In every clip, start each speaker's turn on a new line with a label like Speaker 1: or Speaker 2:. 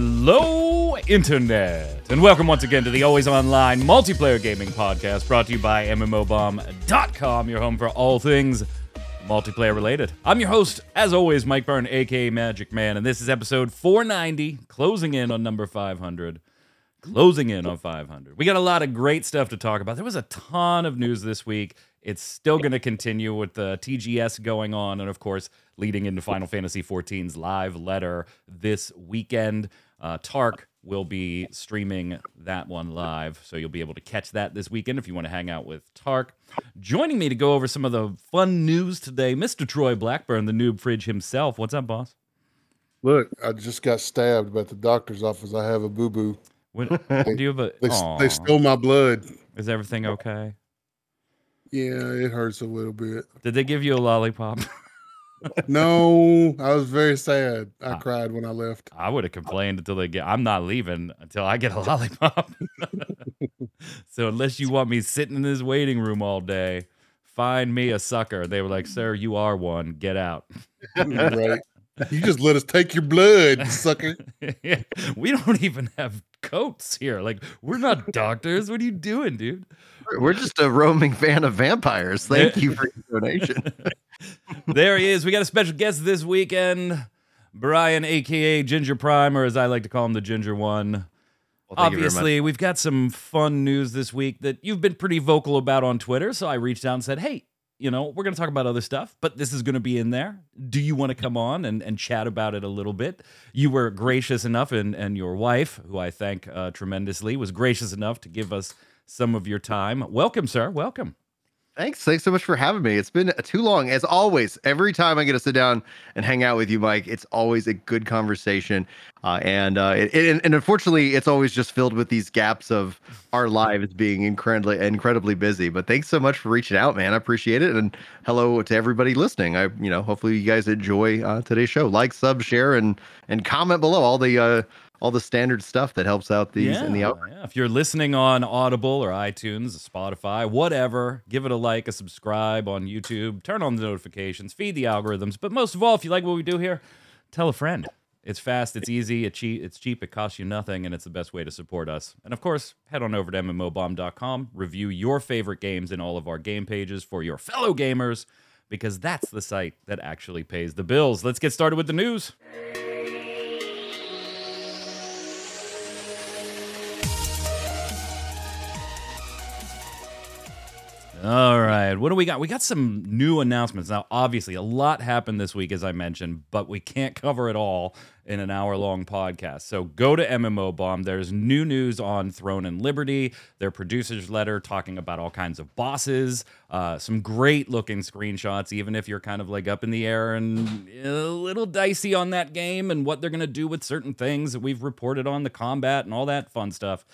Speaker 1: Hello, Internet, and welcome once again to the Always Online Multiplayer Gaming Podcast brought to you by MMOBomb.com, your home for all things multiplayer related. I'm your host, as always, Mike Byrne, aka Magic Man, and this is episode 490, closing in on number 500. Closing in on 500. We got a lot of great stuff to talk about. There was a ton of news this week. It's still going to continue with the TGS going on, and of course, leading into Final Fantasy XIV's live letter this weekend. Uh, Tark will be streaming that one live, so you'll be able to catch that this weekend if you want to hang out with Tark. Joining me to go over some of the fun news today, Mr. Troy Blackburn, the noob fridge himself. What's up, boss?
Speaker 2: Look, I just got stabbed at the doctor's office. I have a boo boo.
Speaker 1: What, do you have a?
Speaker 2: They, they stole my blood.
Speaker 1: Is everything okay?
Speaker 2: Yeah, it hurts a little bit.
Speaker 1: Did they give you a lollipop?
Speaker 2: No, I was very sad. I cried when I left.
Speaker 1: I would have complained until they get. I'm not leaving until I get a lollipop. so unless you want me sitting in this waiting room all day, find me a sucker. They were like, "Sir, you are one. Get out."
Speaker 2: right. You just let us take your blood, sucker.
Speaker 1: we don't even have coats here. Like we're not doctors. What are you doing, dude?
Speaker 3: We're just a roaming fan of vampires. Thank you for your donation.
Speaker 1: there he is. We got a special guest this weekend, Brian, aka Ginger Prime, or as I like to call him, the Ginger One.
Speaker 3: Well, thank you very much.
Speaker 1: Obviously, we've got some fun news this week that you've been pretty vocal about on Twitter. So I reached out and said, hey, you know, we're going to talk about other stuff, but this is going to be in there. Do you want to come on and, and chat about it a little bit? You were gracious enough, and, and your wife, who I thank uh, tremendously, was gracious enough to give us some of your time. Welcome, sir. Welcome.
Speaker 3: Thanks. Thanks so much for having me. It's been too long. As always, every time I get to sit down and hang out with you, Mike, it's always a good conversation. Uh, and, uh, it, it- and unfortunately, it's always just filled with these gaps of our lives being incredibly incredibly busy. But thanks so much for reaching out, man. I appreciate it. And hello to everybody listening. I, you know, hopefully you guys enjoy uh, today's show. Like, sub, share, and and comment below all the uh, all the standard stuff that helps out these in the out.
Speaker 1: yeah. If you're listening on Audible or iTunes, Spotify, whatever, give it a like, a subscribe on YouTube, turn on the notifications, feed the algorithms. But most of all, if you like what we do here, tell a friend. It's fast, it's easy, it's cheap, it's cheap, it costs you nothing, and it's the best way to support us. And of course, head on over to MMOBomb.com, review your favorite games in all of our game pages for your fellow gamers, because that's the site that actually pays the bills. Let's get started with the news. All right. What do we got? We got some new announcements. Now, obviously, a lot happened this week, as I mentioned, but we can't cover it all in an hour long podcast. So go to MMO Bomb. There's new news on Throne and Liberty, their producer's letter talking about all kinds of bosses, uh, some great looking screenshots, even if you're kind of like up in the air and a little dicey on that game and what they're going to do with certain things that we've reported on the combat and all that fun stuff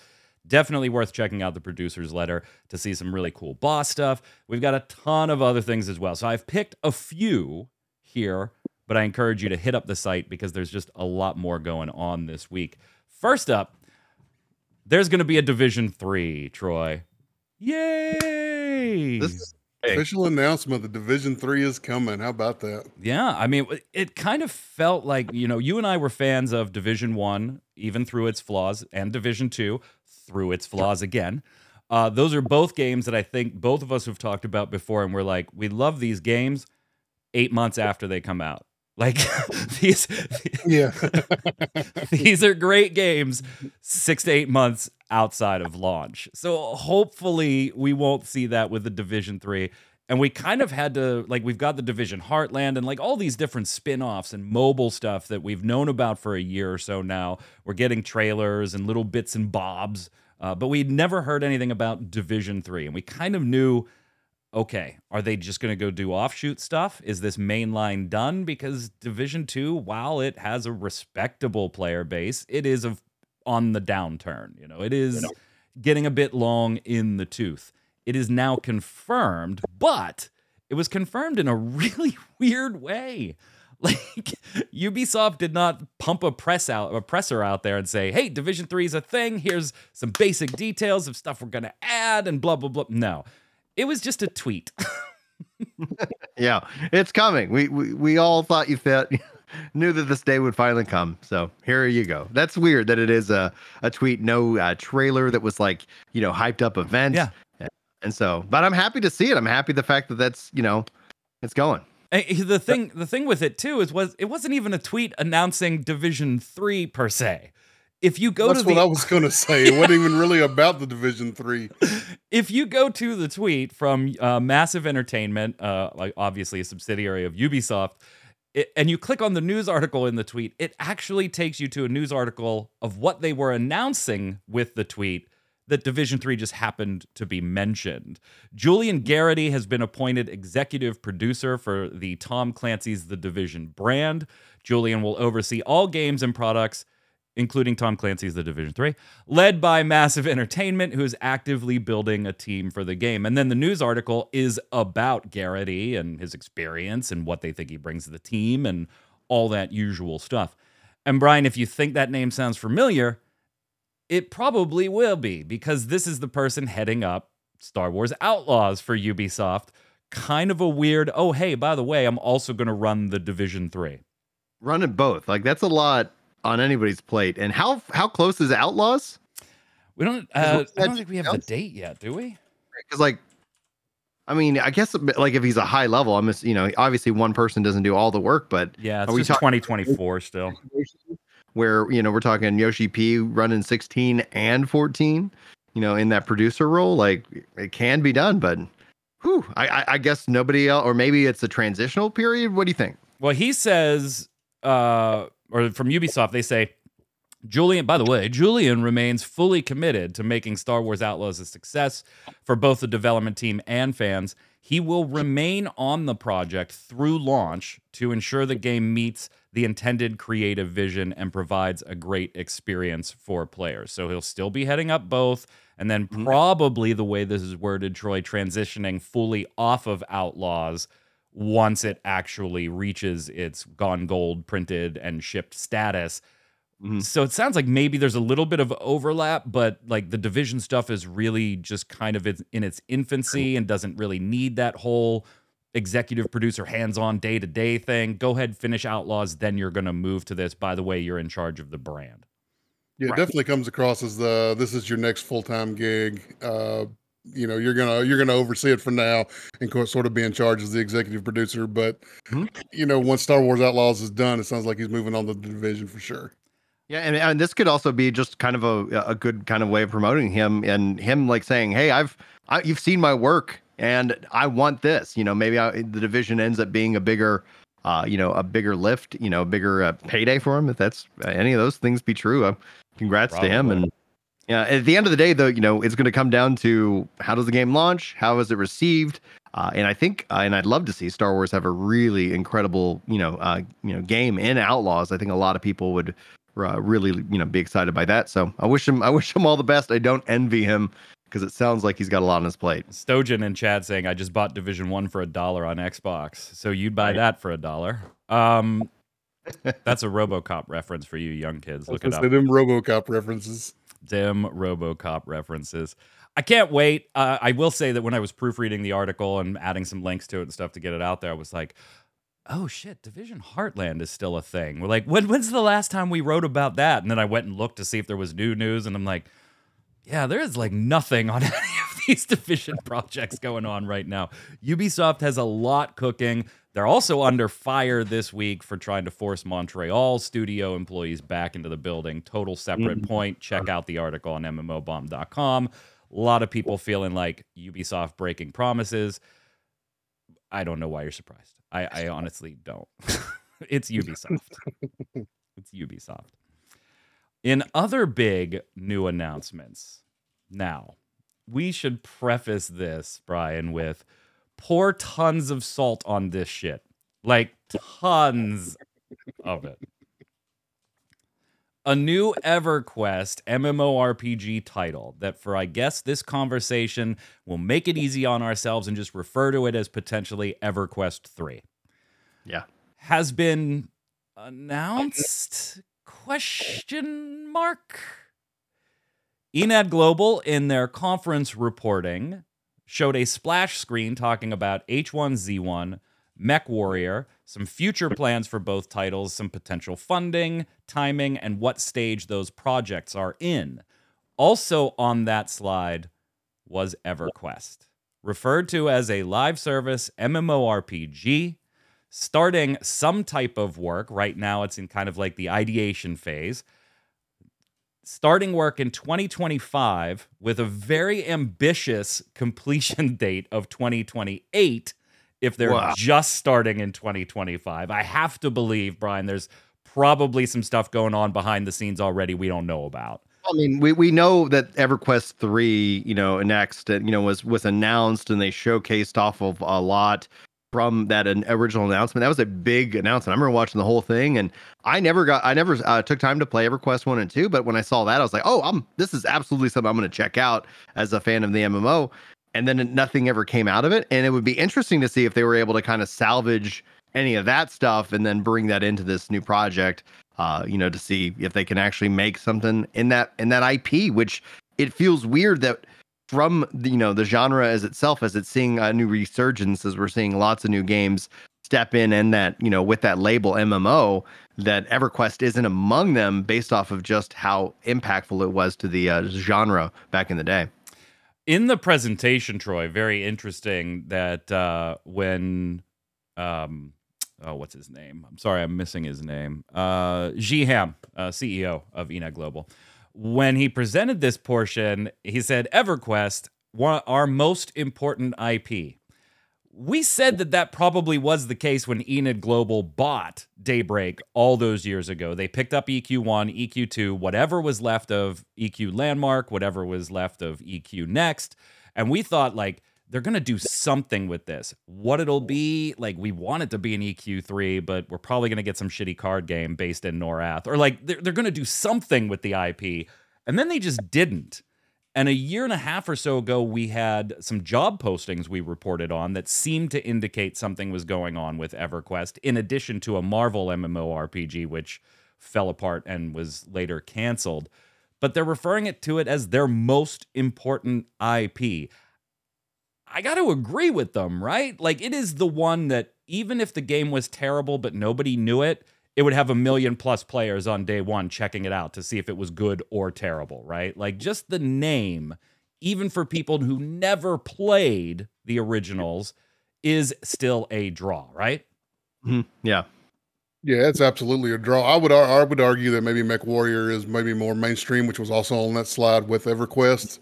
Speaker 1: definitely worth checking out the producer's letter to see some really cool boss stuff. We've got a ton of other things as well. So I've picked a few here, but I encourage you to hit up the site because there's just a lot more going on this week. First up, there's going to be a Division 3, Troy. Yay!
Speaker 3: This is
Speaker 2: Official announcement: the Division Three is coming. How about that?
Speaker 1: Yeah, I mean, it kind of felt like you know, you and I were fans of Division One, even through its flaws, and Division Two through its flaws again. Uh, those are both games that I think both of us have talked about before, and we're like, we love these games. Eight months after they come out, like these,
Speaker 2: Yeah,
Speaker 1: these are great games. Six to eight months outside of launch, so hopefully we won't see that with the Division Three and we kind of had to like we've got the division heartland and like all these different spin-offs and mobile stuff that we've known about for a year or so now. We're getting trailers and little bits and bobs uh, but we'd never heard anything about division 3 and we kind of knew okay are they just going to go do offshoot stuff? Is this mainline done? Because division 2 while it has a respectable player base it is of on the downturn you know? It is getting a bit long in the tooth it is now confirmed, but it was confirmed in a really weird way. Like Ubisoft did not pump a press out a presser out there and say, "Hey, Division 3 is a thing. Here's some basic details of stuff we're going to add and blah blah blah." No. It was just a tweet.
Speaker 3: Yeah, it's coming. We we, we all thought you fit. knew that this day would finally come. So here you go. That's weird that it is a, a tweet, no uh, trailer that was like, you know, hyped up event.
Speaker 1: Yeah.
Speaker 3: And so, but I'm happy to see it. I'm happy the fact that that's, you know, it's going.
Speaker 1: The thing, the thing with it too is was it wasn't even a tweet announcing Division Three per se. If you go
Speaker 2: That's
Speaker 1: to
Speaker 2: what
Speaker 1: the
Speaker 2: I was gonna say. It wasn't even really about the Division Three.
Speaker 1: if you go to the tweet from uh, Massive Entertainment, uh, like obviously a subsidiary of Ubisoft, it, and you click on the news article in the tweet, it actually takes you to a news article of what they were announcing with the tweet. That Division 3 just happened to be mentioned. Julian Gerighty has been appointed executive producer for the Tom Clancy's The Division brand. Julian will oversee all games and products including Tom Clancy's The Division 3, led by Massive Entertainment, who is actively building a team for the game. And then the news article is about Gerighty and his experience and what they think he brings to the team and all that usual stuff. And Brian, if you think that name sounds familiar, it probably will be because this is the person heading up Star Wars Outlaws for Ubisoft. Kind of a weird, oh, hey, by the way, I'm also going to run the Division 3.
Speaker 3: Running both. Like that's a lot on anybody's plate. And how how close is Outlaws?
Speaker 1: We don't. Uh, I don't think we have the date yet, do we?
Speaker 3: Because like, I mean, I guess like if he's a high level, I'm just you know obviously one person doesn't do all the work, but
Speaker 1: Yeah, it's
Speaker 3: Are we talking-
Speaker 1: 2024 still.
Speaker 3: Where you know we're talking Yoshi P running 16 and 14, you know, in that producer role, like it can be done, but whew, I, I, guess nobody else, or maybe it's a transitional period. What do you think?
Speaker 1: Well, he says, uh, or from Ubisoft, they say, Julian, by the way, Julian remains fully committed to making Star Wars Outlaws a success for both the development team and fans. He will remain on the project through launch to ensure the game meets the intended creative vision and provides a great experience for players. So he'll still be heading up both. And then
Speaker 3: Mhm.
Speaker 1: probably the way this is worded, Troy, transitioning fully off of Outlaws once it actually reaches its gone gold printed and shipped status.
Speaker 3: Mhm.
Speaker 1: So it sounds like maybe there's a little bit of overlap, but like the division stuff is really just kind of in its infancy and doesn't really need that whole executive producer hands-on day-to-day thing. Go ahead, finish Outlaws, then you're going to move to this. By the way, you're in charge of the brand.
Speaker 2: Yeah, it
Speaker 3: Right.
Speaker 2: definitely comes across as the this is your next full time gig. Uh, you know, you're gonna you're gonna oversee it for now and co- sort of be in charge as the executive producer. But
Speaker 3: Mhm.
Speaker 2: you know, once Star Wars Outlaws is done, it sounds like he's moving on to the division for sure.
Speaker 3: Yeah, and, and this could also be just kind of a a good kind of way of promoting him and him like saying, "Hey, I've I, you've seen my work and I want this." You know, maybe I, the division ends up being a bigger uh, you know, a bigger lift, you know, a bigger uh, payday for him if that's uh, any of those things be true. Uh, congrats to him and yeah, at the end of the day though, you know, it's going to come down to how does the game launch? How is it received? Uh, and I think, uh, and I'd love to see Star Wars have a really incredible, you know, uh, you know, game in Outlaws. I think a lot of people would uh, really you know be excited by that. So I wish him I wish him all the best. I don't envy him because it sounds like he's got a lot on his plate.
Speaker 1: Stojan and Chad saying, I just bought Division 1 for a dollar on Xbox. So you'd buy
Speaker 3: Right.
Speaker 1: that for a dollar. Um, that's a Robocop reference for you young kids. Look it
Speaker 2: gonna
Speaker 1: up.
Speaker 2: say them RoboCop references.
Speaker 1: dim RoboCop references. I can't wait. Uh, I will say that when I was proofreading the article and adding some links to it and stuff to get it out there, I was like, "Oh shit, Division Heartland is still a thing." We're like, when, "When's the last time we wrote about that?" And then I went and looked to see if there was new news, and I'm like, "Yeah, there is like nothing on any of these Division projects going on right now." Ubisoft has a lot cooking. They're also under fire this week for trying to force Montreal studio employees back into the building. Total separate
Speaker 3: Mhm.
Speaker 1: point. Check out the article on MMOBomb.com. A lot of people feeling like Ubisoft breaking promises. I don't know why you're surprised. I, I honestly don't. it's Ubisoft. it's Ubisoft. In other big new announcements, now we should preface this, Brian, with pour tons of salt on this shit. Like tons of it. A new EverQuest MMORPG title that, for I guess this conversation, will make it easy on ourselves and just refer to it as potentially EverQuest 3
Speaker 3: Yeah.
Speaker 1: has been announced question mark enad global in their conference reporting showed a splash screen talking about h1z1 mech warrior some future plans for both titles, some potential funding, timing, and what stage those projects are in. Also on that slide was EverQuest, referred to as a live service MMORPG, starting some type of work. Right now, it's in kind of like the ideation phase. Starting work in 2025 with a very ambitious completion date of 2028 if they're
Speaker 3: Wow.
Speaker 1: just starting in 2025. I have to believe, Brian, there's probably some stuff going on behind the scenes already we don't know about.
Speaker 3: I mean, we, we know that EverQuest three, you know, next, uh, you know, was was announced and they showcased off of a lot from that an original announcement. That was a big announcement. I remember watching the whole thing, and I never got, I never uh, took time to play EverQuest one and two. But when I saw that, I was like, oh, I'm this is absolutely something I'm going to check out as a fan of the MMO. And then nothing ever came out of it, and it would be interesting to see if they were able to kind of salvage any of that stuff and then bring that into this new project uh, you know, to see if they can actually make something in that in that IP, which it feels weird that from the, you know the genre as itself, as it's seeing a new resurgence, as we're seeing lots of new games step in and that you know with that label MMO, that EverQuest isn't among them based off of just how impactful it was to the uh, genre back in the day.
Speaker 1: in the presentation, Troy, very interesting that uh, when um, oh, what's his name? I'm sorry, I'm missing his name. Uh, Ham, uh, CEO of Enad Global, when he presented this portion, he said, "EverQuest, our most important IP." We said that that probably was the case when Enad Global bought Daybreak all those years ago. They picked up EQ1, EQ2, whatever was left of EQ Landmark, whatever was left of EQ Next. And we thought, like, they're going to do something with this. What it'll be, like, we want it to be an EQ3, but we're probably going to get some shitty card game based in Norrath. Or, like, they're, they're going to do something with the IP. And then they just didn't. And a year and a half or so ago, we had some job postings we reported on that seemed to indicate something was going on with EverQuest, in addition to a Marvel MMORPG, which fell apart and was later canceled. But they're referring it to it as their most important IP. I got to agree with them, right? Like, it is the one that, even if the game was terrible but nobody knew it, it would have a million plus players on day one checking it out to see if it was good or terrible, right? Like just the name, even for people who never played the originals, is still a draw, right?
Speaker 3: Mhm. Yeah.
Speaker 2: Yeah, it's absolutely a draw. I would I would argue that maybe Mech Warrior is maybe more mainstream, which was also on that slide with EverQuest.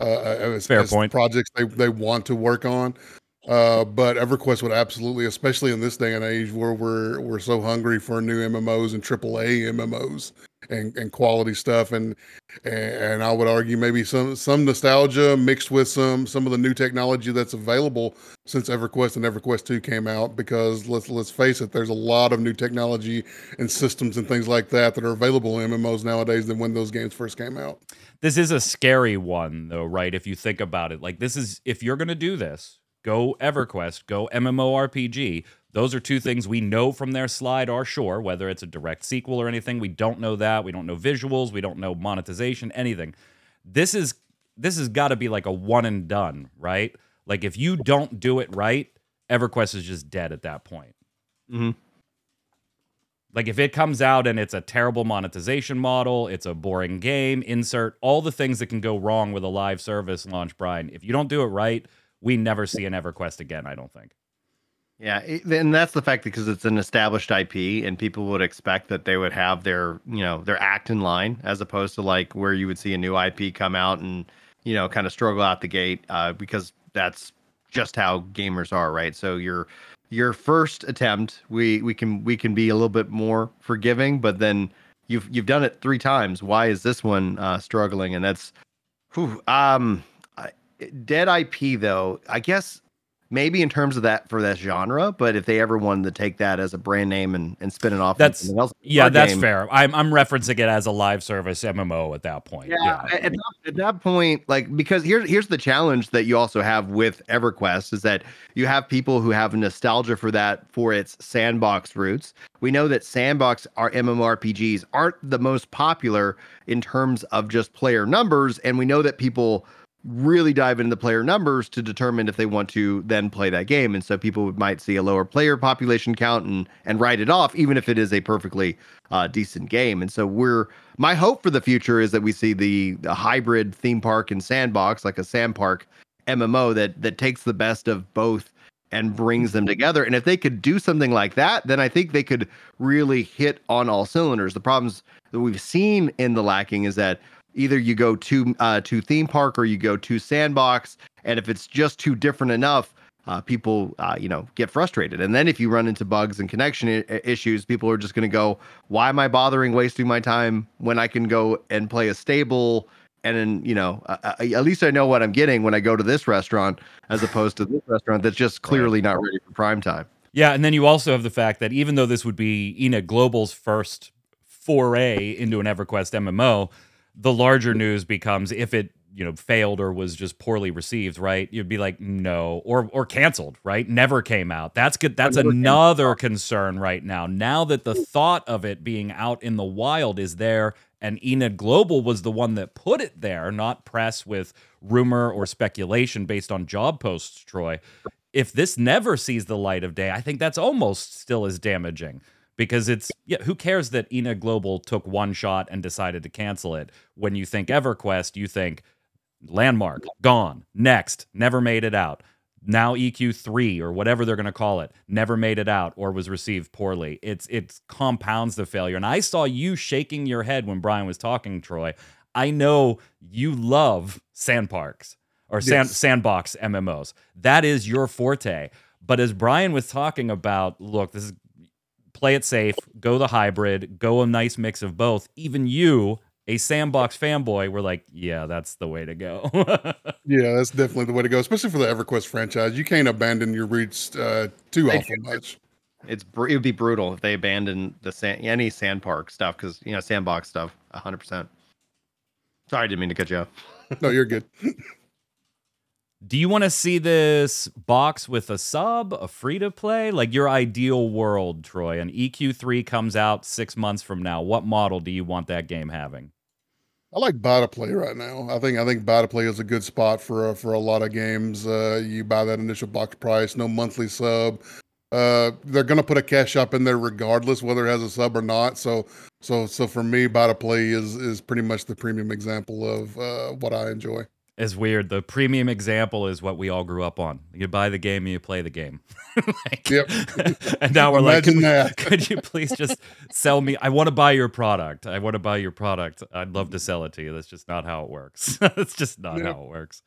Speaker 2: Uh, as,
Speaker 1: Fair
Speaker 2: as
Speaker 1: point.
Speaker 2: Projects they they want to work on, uh, but EverQuest would absolutely, especially in this day and age where we're we're so hungry for new MMOs and AAA MMOs and, and quality stuff, and, and and I would argue maybe some some nostalgia mixed with some some of the new technology that's available since EverQuest and EverQuest 2 came out because let's let's face it there's a lot of new technology and systems and things like that that are available in MMOs nowadays than when those games first came out.
Speaker 1: This is a scary one, though, right? If you think about it, like this is if you're gonna do this, go EverQuest, go MMORPG. Those are two things we know from their slide are sure, whether it's a direct sequel or anything. We don't know that. We don't know visuals. We don't know monetization, anything. This is this has got to be like a one and done, right? Like if you don't do it right, EverQuest is just dead at that point.
Speaker 3: Mhm.
Speaker 1: Like if it comes out and it's a terrible monetization model, it's a boring game, insert all the things that can go wrong with a live service launch, Brian. If you don't do it right, we never see an EverQuest again, I don't think.
Speaker 3: Yeah, and that's the fact because it's an established IP, and people would expect that they would have their, you know, their act in line, as opposed to like where you would see a new IP come out and, you know, kind of struggle out the gate, uh, because that's just how gamers are, right? So your your first attempt, we we can we can be a little bit more forgiving, but then you've you've done it three times. Why is this one uh, struggling? And that's, whew, um, dead IP though. I guess maybe in terms of that for that genre, but if they ever wanted to take that as a brand name and, and spin it off,
Speaker 1: That's-
Speaker 3: something else,
Speaker 1: Yeah, that's
Speaker 3: game-
Speaker 1: fair. I'm I'm referencing it as a live service MMO at that point.
Speaker 3: Yeah,
Speaker 1: Yeah.
Speaker 3: At, that, at that point, like because here's here's the challenge that you also have with EverQuest is that you have people who have nostalgia for that for its sandbox roots. We know that sandbox are MMORPGs aren't the most popular in terms of just player numbers, and we know that people really dive into the player numbers to determine if they want to then play that game. And so people might see a lower player population count and and write it off, even if it is a perfectly uh, decent game. And so we're my hope for the future is that we see the, the hybrid theme park and sandbox, like a sand park MMO that that takes the best of both and brings them together. And if they could do something like that, then I think they could really hit on all cylinders. The problems that we've seen in the lacking is that either you go to uh, to theme park or you go to sandbox, and if it's just too different enough, uh, people uh, you know get frustrated. And then if you run into bugs and connection I- issues, people are just going to go, "Why am I bothering wasting my time when I can go and play a stable?" And then you know, uh, at least I know what I'm getting when I go to this restaurant, as opposed to this restaurant that's just clearly not ready for prime time.
Speaker 1: Yeah, and then you also have the fact that even though this would be Enad Global's first foray into an EverQuest MMO, the larger news becomes if it you know failed or was just poorly received right? You'd be like no or or canceled right? Never came out. That's good. That's another concern right now. Now that the thought of it being out in the wild is there and Enad Global was the one that put it there not press with rumor or speculation based on job posts Troy if this never sees the light of day i think that's almost still as damaging because it's yeah who cares that Enad Global took one shot and decided to cancel it? When you think EverQuest you think landmark gone next never made it out. Now EQ3 or whatever they're going to call it never made it out or was received poorly. It's it compounds the failure. And I saw you shaking your head when Brian was talking Troy. I know you love sandparks or sand, sandbox MMOs that is your forte. But as Brian was talking about look this is play it safe, go the hybrid, go a nice mix of both. Even you, a sandbox fanboy, were like, yeah, that's the way to go.
Speaker 2: Yeah, that's definitely the way to go, especially for the EverQuest franchise. You can't abandon your roots uh, too
Speaker 3: They
Speaker 2: awful much.
Speaker 3: It's br- it would be brutal if they abandoned the sand any sand park stuff because you know sandbox stuff, hundred percent. Sorry, I didn't mean to cut you off.
Speaker 2: No, you're good.
Speaker 1: Do you want to see this box with a sub, a free to play? Like your ideal world, Troy. An EQ3 comes out six months from now. What model do you want that game having?
Speaker 2: I like buy to play right now. I think I think buy to play is a good spot for uh, for a lot of games. Uh, you buy that initial box price, no monthly sub. Uh, they're gonna put a cash shop in there regardless whether it has a sub or not. So so so for me, buy to play is is pretty much the premium example of uh, what I enjoy.
Speaker 1: It's weird. The premium example is what we all grew up on. You buy the game and you play the game. Like-
Speaker 2: Yep.
Speaker 1: and now we're like,
Speaker 2: Imagine
Speaker 1: could,
Speaker 2: that.
Speaker 1: could you please just sell me? I want to buy your product. I want to buy your product. I'd love to sell it to you. That's just not how it works. That's just not
Speaker 2: Yeah.
Speaker 1: how it works.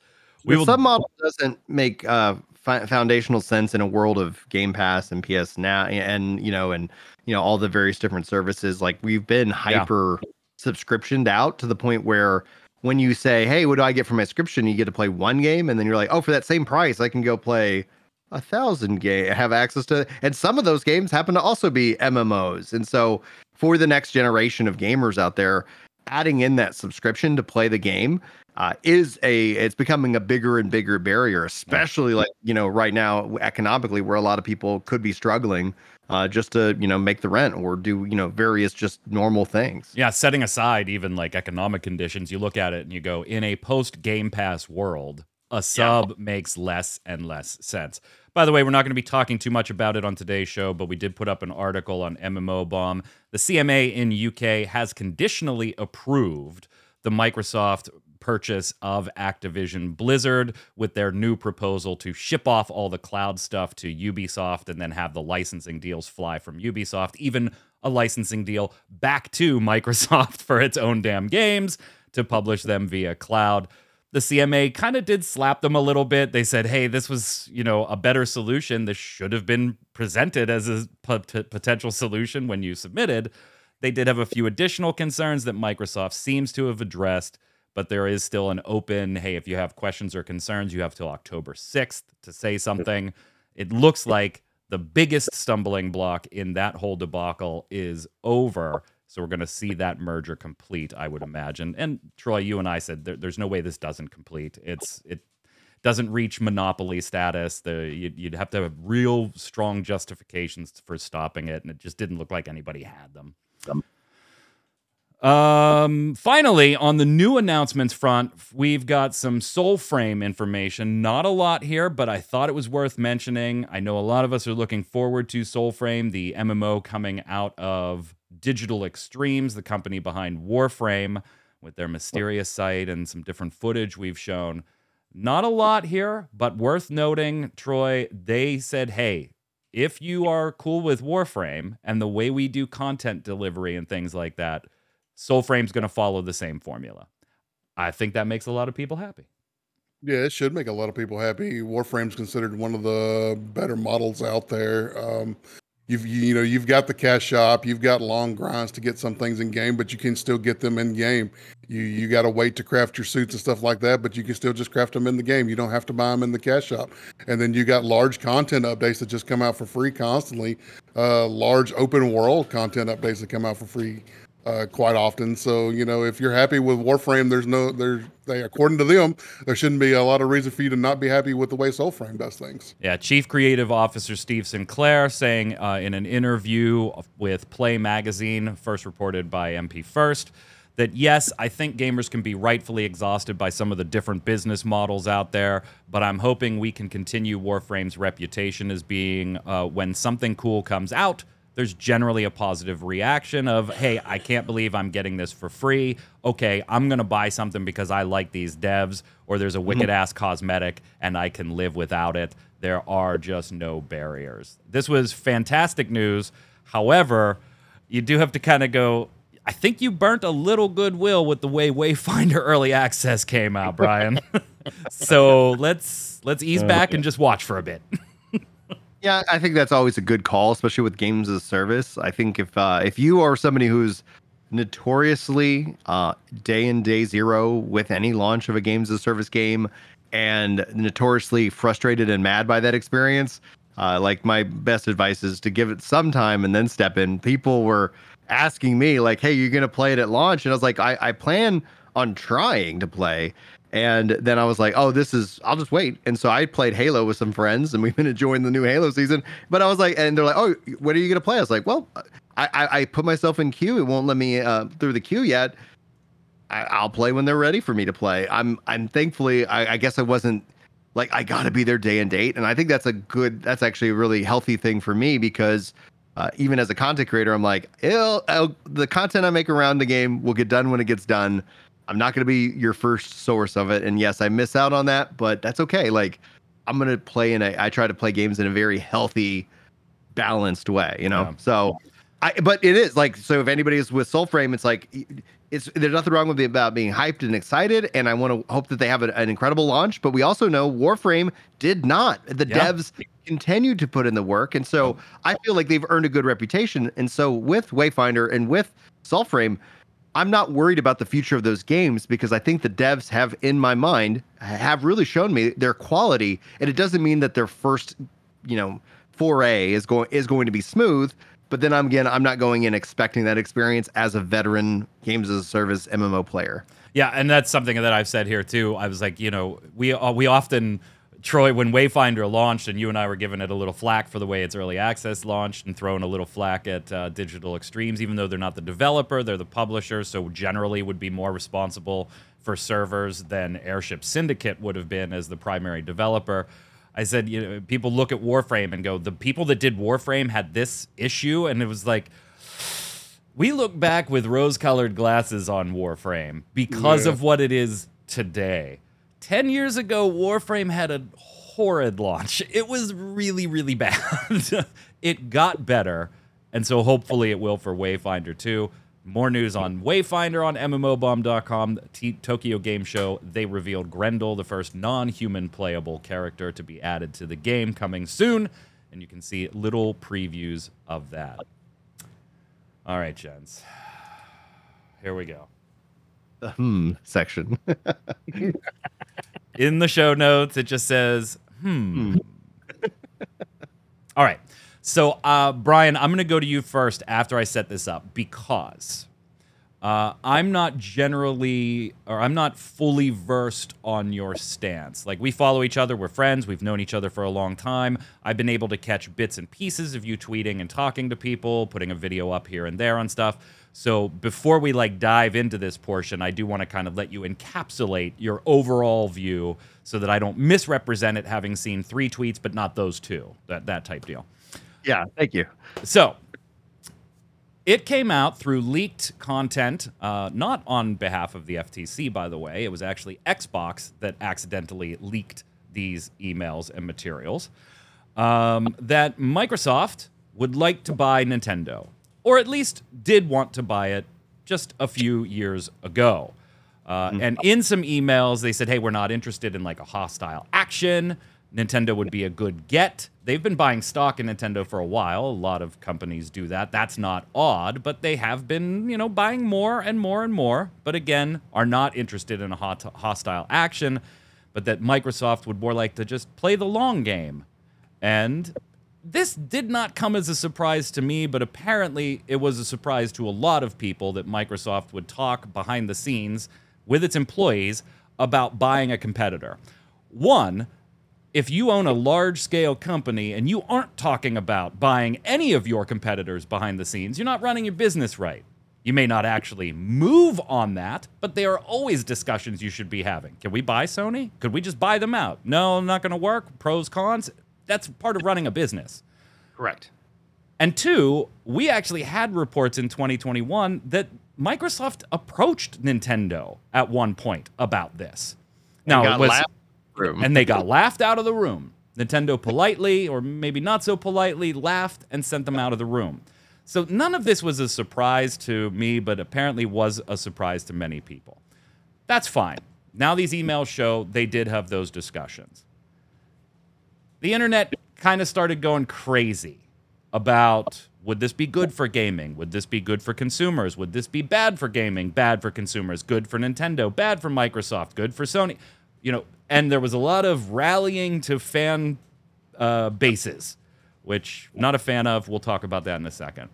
Speaker 1: We
Speaker 3: the
Speaker 1: will.
Speaker 3: sub model doesn't make uh, fi- foundational sense in a world of Game Pass and PS Now and you know and you know all the various different services. Like we've been hyper subscriptioned out to the point where when you say, "Hey, what do I get for my subscription?" You get to play one game, and then you're like, "Oh, for that same price, I can go play." A thousand game have access to, and some of those games happen to also be MMOs. And so, for the next generation of gamers out there, adding in that subscription to play the game uh, is a it's becoming a bigger and bigger barrier, especially like you know right now economically, where a lot of people could be struggling uh, just to you know make the rent or do you know various just normal things.
Speaker 1: Yeah, setting aside even like economic conditions, you look at it and you go, in a post Game Pass world, a sub makes less and less sense. By the way, we're not going to be talking too much about it on today's show, but we did put up an article on MMO Bomb. The CMA in UK has conditionally approved the Microsoft purchase of Activision Blizzard with their new proposal to ship off all the cloud stuff to Ubisoft and then have the licensing deals fly from Ubisoft, even a licensing deal back to Microsoft for its own damn games to publish them via cloud. The CMA kind of did slap them a little bit. They said, "Hey, this was, you know, a better solution. This should have been presented as a pot- potential solution when you submitted." They did have a few additional concerns that Microsoft seems to have addressed, but there is still an open, hey, if you have questions or concerns, you have till October 6th to say something. It looks like the biggest stumbling block in that whole debacle is over. So we're going to see that merger complete, I would imagine. And Troy, you and I said there, there's no way this doesn't complete. It's it doesn't reach monopoly status. The you'd, you'd have to have real strong justifications for stopping it, and it just didn't look like anybody had them. Um, Um, finally, on the new announcements front, we've got some Soulframe information. Not a lot here, but I thought it was worth mentioning. I know a lot of us are looking forward to Soulframe, the MMO coming out of Digital Extremes, the company behind Warframe, with their mysterious site and some different footage we've shown. Not a lot here, but worth noting, Troy, they said, hey, if you are cool with Warframe and the way we do content delivery and things like that, Soulframe's going to follow the same formula. I think that makes a lot of people happy.
Speaker 2: Yeah, it should make a lot of people happy. Warframe's considered one of the better models out there. Um, you've you, you know you've got the cash shop, you've got long grinds to get some things in game, but you can still get them in game. You you got to wait to craft your suits and stuff like that, but you can still just craft them in the game. You don't have to buy them in the cash shop. And then you got large content updates that just come out for free constantly. Uh, large open world content updates that come out for free uh, quite often. So you know, if you're happy with Warframe, there's no there. They according to them, there shouldn't be a lot of reason for you to not be happy with the way Soulframe does things.
Speaker 1: Yeah, Chief Creative Officer Steve Sinclair saying uh, in an interview with Play Magazine, first reported by MP1st. That yes, I think gamers can be rightfully exhausted by some of the different business models out there, but I'm hoping we can continue Warframe's reputation as being uh, when something cool comes out, there's generally a positive reaction of, hey, I can't believe I'm getting this for free. Okay, I'm going to buy something because I like these devs, or there's a wicked mm-hmm. ass cosmetic and I can live without it. There are just no barriers. This was fantastic news. However, you do have to kind of go, I think you burnt a little goodwill with the way Wayfinder early access came out, Brian. so let's let's ease uh, back and just watch for a bit.
Speaker 3: Yeah, I think that's always a good call, especially with games as a service. I think if uh, if you are somebody who's notoriously uh, day in day zero with any launch of a games as a service game, and notoriously frustrated and mad by that experience, uh, like my best advice is to give it some time and then step in. People were asking me like, "Hey, you're gonna play it at launch?" And I was like, "I, I plan on trying to play." And then I was like, oh, this is, I'll just wait. And so I played Halo with some friends and we've been enjoying the new Halo season. But I was like, and they're like, oh, when are you going to play? I was like, well, I, I, I, put myself in queue. It won't let me uh, through the queue yet. I, will play when they're ready for me to play. I'm, I'm thankfully, I, I guess I wasn't like, I got to be there day and date. And I think that's a good, that's actually a really healthy thing for me because uh, even as a content creator, I'm like, I'll, the content I make around the game will get done when it gets done. I'm not going to be your first source of it. And yes, I miss out on that, but that's okay. Like I'm going to play in a, I try to play games in a very healthy, balanced way, you know? Yeah. So I, but it is like, so if anybody is with Soulframe, it's like, it's, there's nothing wrong with me about being hyped and excited. And I want to hope that they have an, an incredible launch, but we also know Warframe did not. The yeah. devs continued to put in the work. And so I feel like they've earned a good reputation. And so with Wayfinder and with Soulframe, I'm not worried about the future of those games because I think the devs have, in my mind, have really shown me their quality. And it doesn't mean that their first, you know, foray is going is going to be smooth. But then I'm again, I'm not going in expecting that experience as a veteran games as a service MMO player.
Speaker 1: Yeah, and that's something that I've said here too. I was like, you know, we uh, we often Troy, when Wayfinder launched, and you and I were giving it a little flack for the way its early access launched, and throwing a little flack at uh, Digital Extremes, even though they're not the developer, they're the publisher, so generally would be more responsible for servers than Airship Syndicate would have been as the primary developer. I said, you know, people look at Warframe and go, the people that did Warframe had this issue, and it was like, we look back with rose-colored glasses on Warframe because yeah. of what it is today 10 years ago, Warframe had a horrid launch. It was really, really bad. it got better, and so hopefully it will for Wayfinder too. More news on Wayfinder on MMOBomb.com. T- Tokyo Game Show. They revealed Grendel, the first non human playable character to be added to the game, coming soon. And you can see little previews of that. All right, gents. Here we go
Speaker 3: the hmm section.
Speaker 1: In the show notes, it just says, hmm. hmm. All right. So, uh, Brian, I'm going to go to you first after I set this up because uh, I'm not generally, or I'm not fully versed on your stance. Like, we follow each other, we're friends, we've known each other for a long time. I've been able to catch bits and pieces of you tweeting and talking to people, putting a video up here and there on stuff. So before we like dive into this portion, I do want to kind of let you encapsulate your overall view so that I don't misrepresent it having seen three tweets but not those two. That that type deal.
Speaker 3: Yeah, thank you.
Speaker 1: So it came out through leaked content, uh, not on behalf of the FTC, by the way. It was actually Xbox that accidentally leaked these emails and materials. Um, that Microsoft would like to buy Nintendo, or at least did want to buy it just a few years ago. Uh, and in some emails, they said, hey, we're not interested in like a hostile action. Nintendo would be a good get. They've been buying stock in Nintendo for a while. A lot of companies do that. That's not odd, but they have been, you know, buying more and more and more. But again, are not interested in a hot, hostile action, but that Microsoft would more like to just play the long game. And this did not come as a surprise to me, but apparently it was a surprise to a lot of people that Microsoft would talk behind the scenes with its employees about buying a competitor. One, if you own a large scale company and you aren't talking about buying any of your competitors behind the scenes, you're not running your business right. You may not actually move on that, but there are always discussions you should be having. Can we buy Sony? Could we just buy them out? No, not going to work. Pros, cons. That's part of running a business.
Speaker 3: Correct.
Speaker 1: And two, we actually had reports in 2021 that Microsoft approached Nintendo at one point about this. Now, it was, and they got laughed out of the room. Nintendo politely, or maybe not so politely, laughed and sent them out of the room. So none of this was a surprise to me, but apparently was a surprise to many people. That's fine. Now these emails show they did have those discussions. The internet kind of started going crazy about would this be good for gaming? Would this be good for consumers? Would this be bad for gaming? Bad for consumers? Good for Nintendo? Bad for Microsoft? Good for Sony? You know, and there was a lot of rallying to fan uh, bases, which not a fan of. We'll talk about that in a second.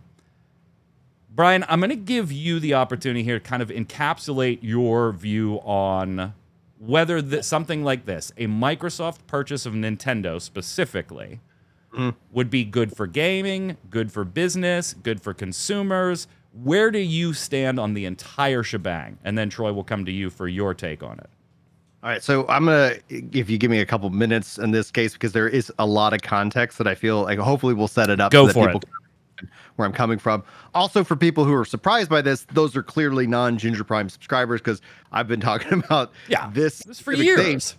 Speaker 1: Brian, I'm going to give you the opportunity here to kind of encapsulate your view on whether th- something like this, a Microsoft purchase of Nintendo specifically, mm-hmm. would be good for gaming, good for business, good for consumers. Where do you stand on the entire shebang? And then Troy will come to you for your take on it.
Speaker 3: All right, so I'm gonna if you give me a couple minutes in this case because there is a lot of context that I feel like hopefully we'll set it up.
Speaker 1: Go
Speaker 3: so that
Speaker 1: for
Speaker 3: people can Where I'm coming from. Also, for people who are surprised by this, those are clearly non-Ginger Prime subscribers because I've been talking about
Speaker 1: Yeah,
Speaker 3: this,
Speaker 1: This for
Speaker 3: specific thing.
Speaker 1: years.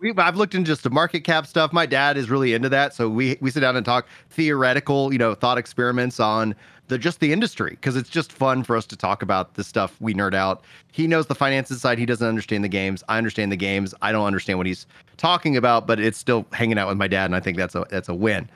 Speaker 3: We, I've looked into just the market cap stuff. My dad is really into that, so we we sit down and talk theoretical, you know, thought experiments on the just the industry because it's just fun for us to talk about the stuff we nerd out. He knows the finances side. He doesn't understand the games. I understand the games. I don't understand what he's talking about, but it's still hanging out with my dad, and I think that's a that's a win.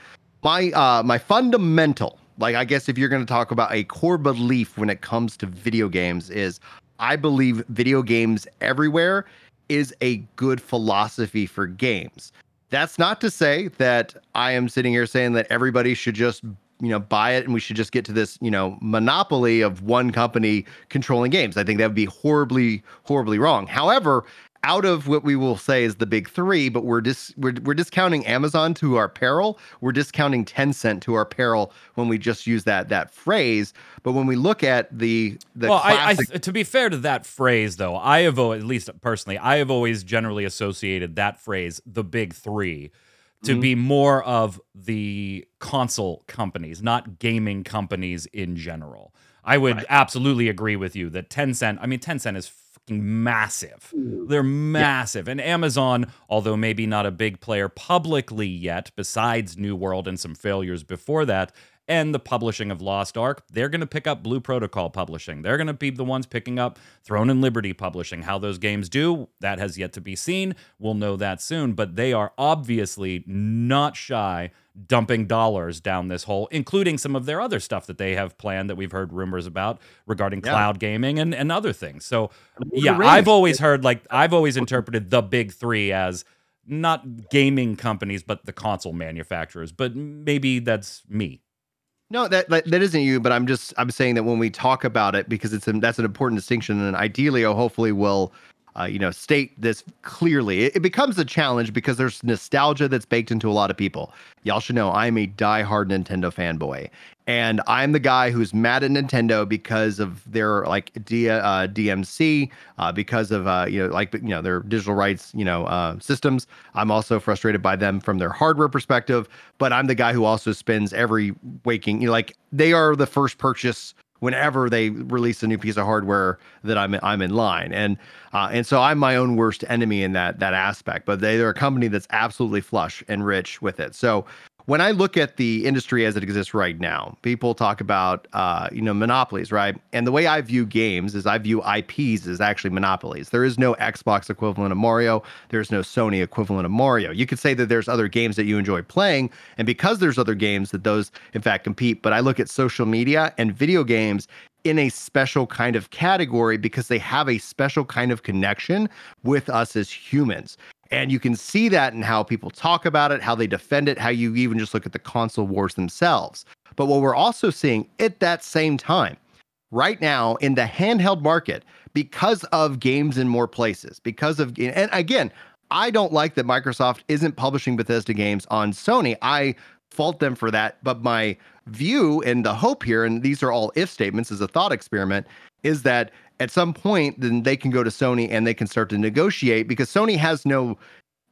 Speaker 3: My uh my fundamental, like I guess if you're going to talk about a core belief when it comes to video games, is I believe video games everywhere is a good philosophy for games. That's not to say that I am sitting here saying that everybody should just, you know, buy it and we should just get to this, you know, monopoly of one company controlling games. I think that would be horribly, horribly wrong. However, out of what we will say is the big three, but we're dis- we're, we're discounting Amazon to our peril. We're discounting Tencent to our peril when we just use that that phrase. But when we look at the the
Speaker 1: well, I, I, to be fair to that phrase, though, I have, at least personally, I have always generally associated that phrase, the big three, to
Speaker 3: Mhm.
Speaker 1: be more of the console companies, not gaming companies in general. I would
Speaker 3: Right.
Speaker 1: absolutely agree with you that Tencent, I mean, Tencent is fucking massive. They're massive. And Amazon, although maybe not a big player publicly yet, besides New World and some failures before that, and the publishing of Lost Ark, they're going to pick up Blue Protocol publishing. They're going to be the ones picking up Throne and Liberty publishing. How those games do, that has yet to be seen. We'll know that soon. But they are obviously not shy dumping dollars down this hole, including some of their other stuff that they have planned that we've heard rumors about regarding
Speaker 3: Yeah.
Speaker 1: cloud gaming and, and other things. So, yeah,
Speaker 3: of the Rings.
Speaker 1: I've always heard like I've always interpreted the big three as not gaming companies, but the console manufacturers. But maybe that's me.
Speaker 3: No, that, that that isn't you, but I'm just I'm saying that when we talk about it because it's that's an important distinction, and ideally, or hopefully, will uh, you know, state this clearly. It, it, becomes a challenge because there's nostalgia that's baked into a lot of people. Y'all should know I'm a die-hard Nintendo fanboy, and I'm the guy who's mad at Nintendo because of their like D, uh, DMC, uh, because of uh, you know like you know their digital rights you know uh, systems. I'm also frustrated by them from their hardware perspective, but I'm the guy who also spends every waking you know like they are the first purchase whenever they release a new piece of hardware that I'm I'm in line. And uh, and so I'm my own worst enemy in that that aspect. But they, they're a company that's absolutely flush and rich with it. So when I look at the industry as it exists right now, people talk about uh, you know monopolies, right? And the way I view games is I view IPs as actually monopolies. There is no Xbox equivalent of Mario. There's no Sony equivalent of Mario. You could say that there's other games that you enjoy playing, and because there's other games that those in fact compete. But I look at social media and video games in a special kind of category because they have a special kind of connection with us as humans. And you can see that in how people talk about it, how they defend it, how you even just look at the console wars themselves. But what we're also seeing at that same time, right now in the handheld market, because of games in more places, because of, and again, I don't like that Microsoft isn't publishing Bethesda games on Sony. I fault them for that. But my view and the hope here, and these are all if statements as a thought experiment, is that at some point then they can go to Sony and they can start to negotiate because Sony has no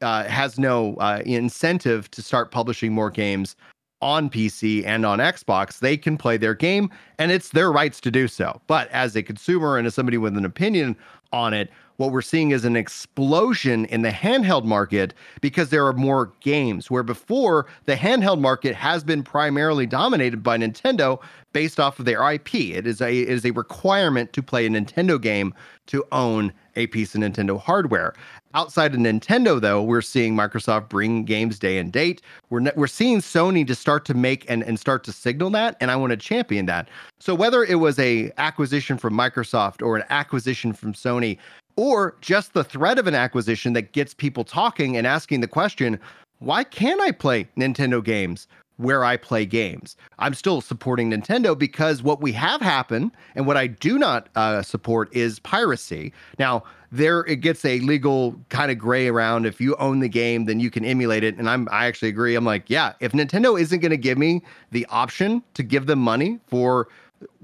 Speaker 3: uh, has no uh, incentive to start publishing more games on PC and on Xbox. They can play their game and it's their rights to do so. But as a consumer and as somebody with an opinion on it, what we're seeing is an explosion in the handheld market because there are more games. Where before the handheld market has been primarily dominated by Nintendo based off of their IP. It is a it is a requirement to play a Nintendo game to own a piece of Nintendo hardware. Outside of Nintendo, though, we're seeing Microsoft bring games day and date. We're ne- we're seeing Sony to start to make and, and start to signal that, and I want to champion that. So whether it was a acquisition from Microsoft or an acquisition from Sony, or just the threat of an acquisition that gets people talking and asking the question, why can't I play Nintendo games where I play games? I'm still supporting Nintendo because what we have happen and what I do not uh, support is piracy. Now, there it gets a legal kind of gray around. If you own the game, then you can emulate it. And I'm I actually agree. I'm like, yeah, if Nintendo isn't going to give me the option to give them money for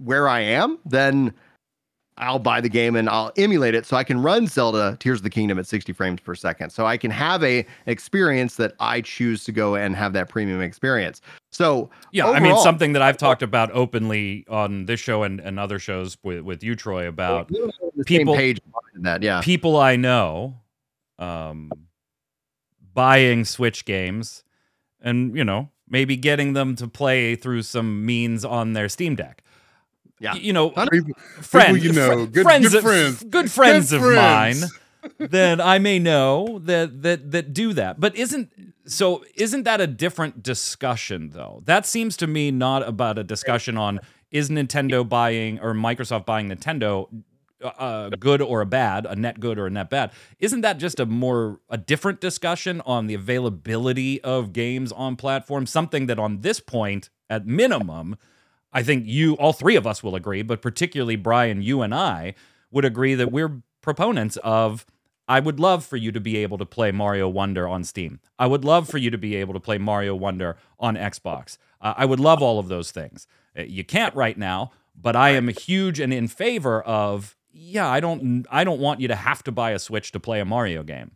Speaker 3: where I am, then I'll buy the game and I'll emulate it so I can run Zelda Tears of the Kingdom at 60 frames per second. So I can have a experience that I choose to go and have that premium experience. So
Speaker 1: yeah, overall, I mean something that I've talked about openly on this show and, and other shows with, with you, Troy, about people
Speaker 3: page that, yeah.
Speaker 1: People I know um buying Switch games and you know, maybe getting them to play through some means on their Steam Deck yeah, you know,
Speaker 2: people, friends, people you know, good
Speaker 1: friends,
Speaker 2: good friends,
Speaker 1: good friends good of friends. mine that I may know that that that do that. But isn't so? Isn't that a different discussion though? That seems to me not about a discussion on is Nintendo buying or Microsoft buying Nintendo uh, uh, good or a bad, a net good or a net bad. Isn't that just a more a different discussion on the availability of games on platforms? Something that on this point, at minimum I think you, all three of us will agree, but particularly Brian, you and I would agree that we're proponents of. I would love for you to be able to play Mario Wonder on Steam. I would love for you to be able to play Mario Wonder on Xbox. Uh, I would love all of those things. Uh, you can't right now, but I am huge and in favor of. Yeah, I don't. I don't want you to have to buy a Switch to play a Mario game.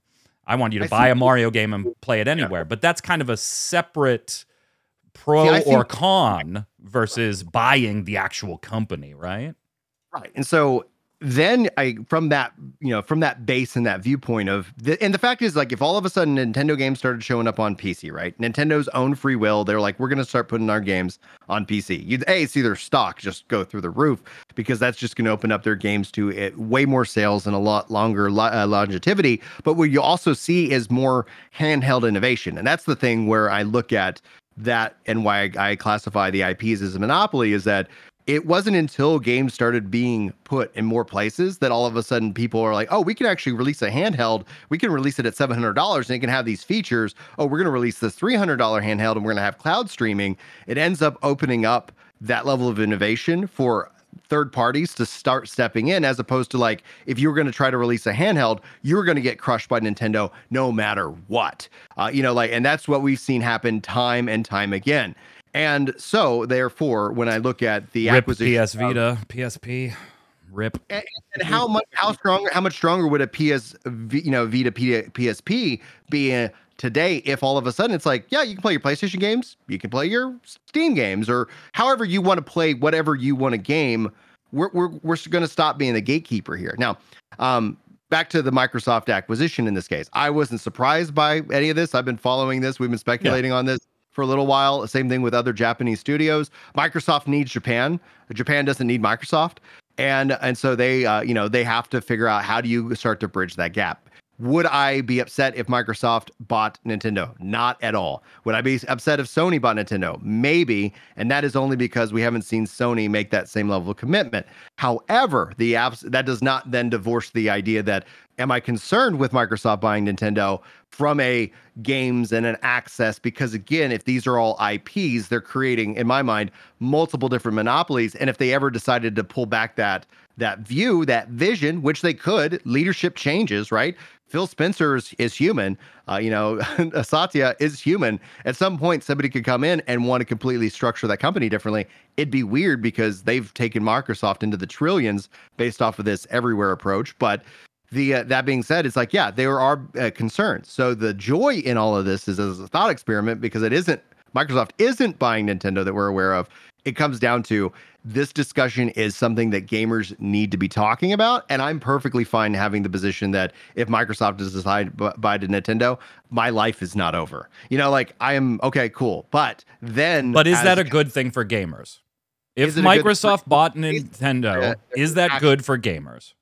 Speaker 1: I want you to I buy a Mario game and play it anywhere. But that's kind of a separate pro See, or con versus buying the actual company, right?
Speaker 3: Right. And so then I from that you know from that base and that viewpoint of the, and the fact is like if all of a sudden Nintendo games started showing up on PC, right? Nintendo's own free will, they're like we're going to start putting our games on PC. You a see their stock just go through the roof because that's just going to open up their games to it, way more sales and a lot longer lo- uh, longevity. But what you also see is more handheld innovation, and that's the thing where I look at that and why I classify the IPs as a monopoly is that it wasn't until games started being put in more places that all of a sudden people are like, oh, we can actually release a handheld. We can release it at $700 and it can have these features. Oh, we're going to release this $300 handheld and we're going to have cloud streaming. It ends up opening up that level of innovation for third parties to start stepping in, as opposed to like if you were going to try to release a handheld, you were going to get crushed by Nintendo no matter what. Uh, you know, like, and that's what we've seen happen time and time again. And so, therefore, when I look at the
Speaker 1: Rip
Speaker 3: acquisition,
Speaker 1: PS Vita, PSP, rip.
Speaker 3: and, and how much how stronger how much stronger would a PS V- you know Vita PSP be today if all of a sudden it's like yeah you can play your PlayStation games you can play your Steam games or however you want to play whatever you want to game we're we're we're going to stop being the gatekeeper here. Now um back to the Microsoft acquisition in this case. I wasn't surprised by any of this. I've been following this. We've been speculating on this for a little while. Same thing with other Japanese studios. Microsoft needs Japan. Japan doesn't need Microsoft. And and so they uh, you know they have to figure out how do you start to bridge that gap would i be upset if microsoft bought nintendo? Not at all. Would i be upset if sony bought nintendo? Maybe and that is only because we haven't seen sony make that same level of commitment. However the apps that does not then divorce the idea that am i concerned with microsoft buying nintendo from a games and an access? Because again if these are all ips they're creating in my mind multiple different monopolies. And if they ever decided to pull back that that view that vision which they could leadership changes right? Phil spencer is, human. Uh, you know satya is human. At some point somebody could come in and want to completely structure that company differently. It'd be weird because they've taken microsoft into the trillions based off of this everywhere approach. But the uh, that being said, it's like yeah, there are uh, concerns. So the joy in all of this is as a thought experiment because it isn't Microsoft isn't buying Nintendo that we're aware of. It comes down to this discussion is something that gamers need to be talking about, and I'm perfectly fine having the position that if Microsoft does decide to buy to Nintendo, my life is not over. You know, like I am okay, cool, but then,
Speaker 1: But is
Speaker 3: as-
Speaker 1: that a good thing for gamers? If
Speaker 3: Is it good-
Speaker 1: Microsoft bought Nintendo,
Speaker 3: Yeah,
Speaker 1: is that
Speaker 3: actually-
Speaker 1: good for gamers?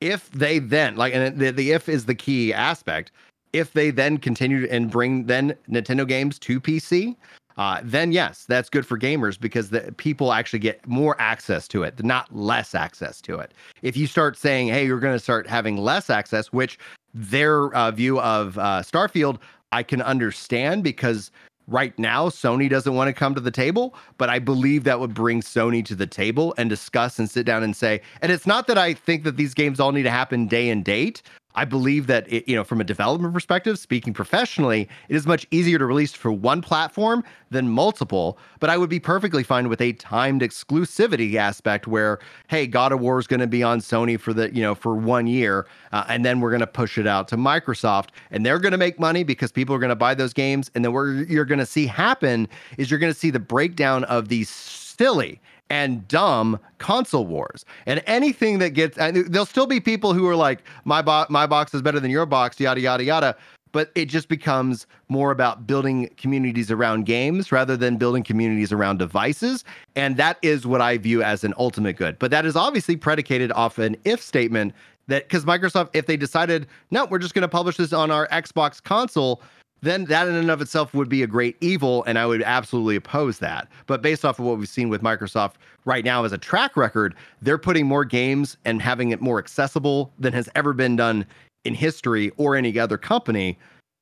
Speaker 3: if they then like and the, the if is the key aspect if they then continue and bring then nintendo games to pc uh, then yes that's good for gamers because the people actually get more access to it not less access to it if you start saying hey you're going to start having less access which their uh, view of uh, starfield i can understand because right now Sony doesn't want to come to the table, but I believe that would bring Sony to the table and discuss and sit down and say, and it's not that I think that these games all need to happen day and date. I believe that it, you know, from a development perspective, speaking professionally, it is much easier to release for one platform than multiple. But I would be perfectly fine with a timed exclusivity aspect where, hey, God of War is going to be on Sony for the, you know, for one year, uh, and then we're going to push it out to Microsoft, and they're going to make money because people are going to buy those games. And then what you're going to see happen is you're going to see the breakdown of these silly and dumb console wars. And anything that gets and there'll still be people who are like my bo- my box is better than your box yada yada yada. But it just becomes more about building communities around games rather than building communities around devices. And that is what i view as an ultimate good. But that is obviously predicated off an if statement that because microsoft if they decided no we're just going to publish this on our xbox console then that in and of itself would be a great evil, and I would absolutely oppose that. But based off of what we've seen with Microsoft right now as a track record, they're putting more games and having it more accessible than has ever been done in history or any other company.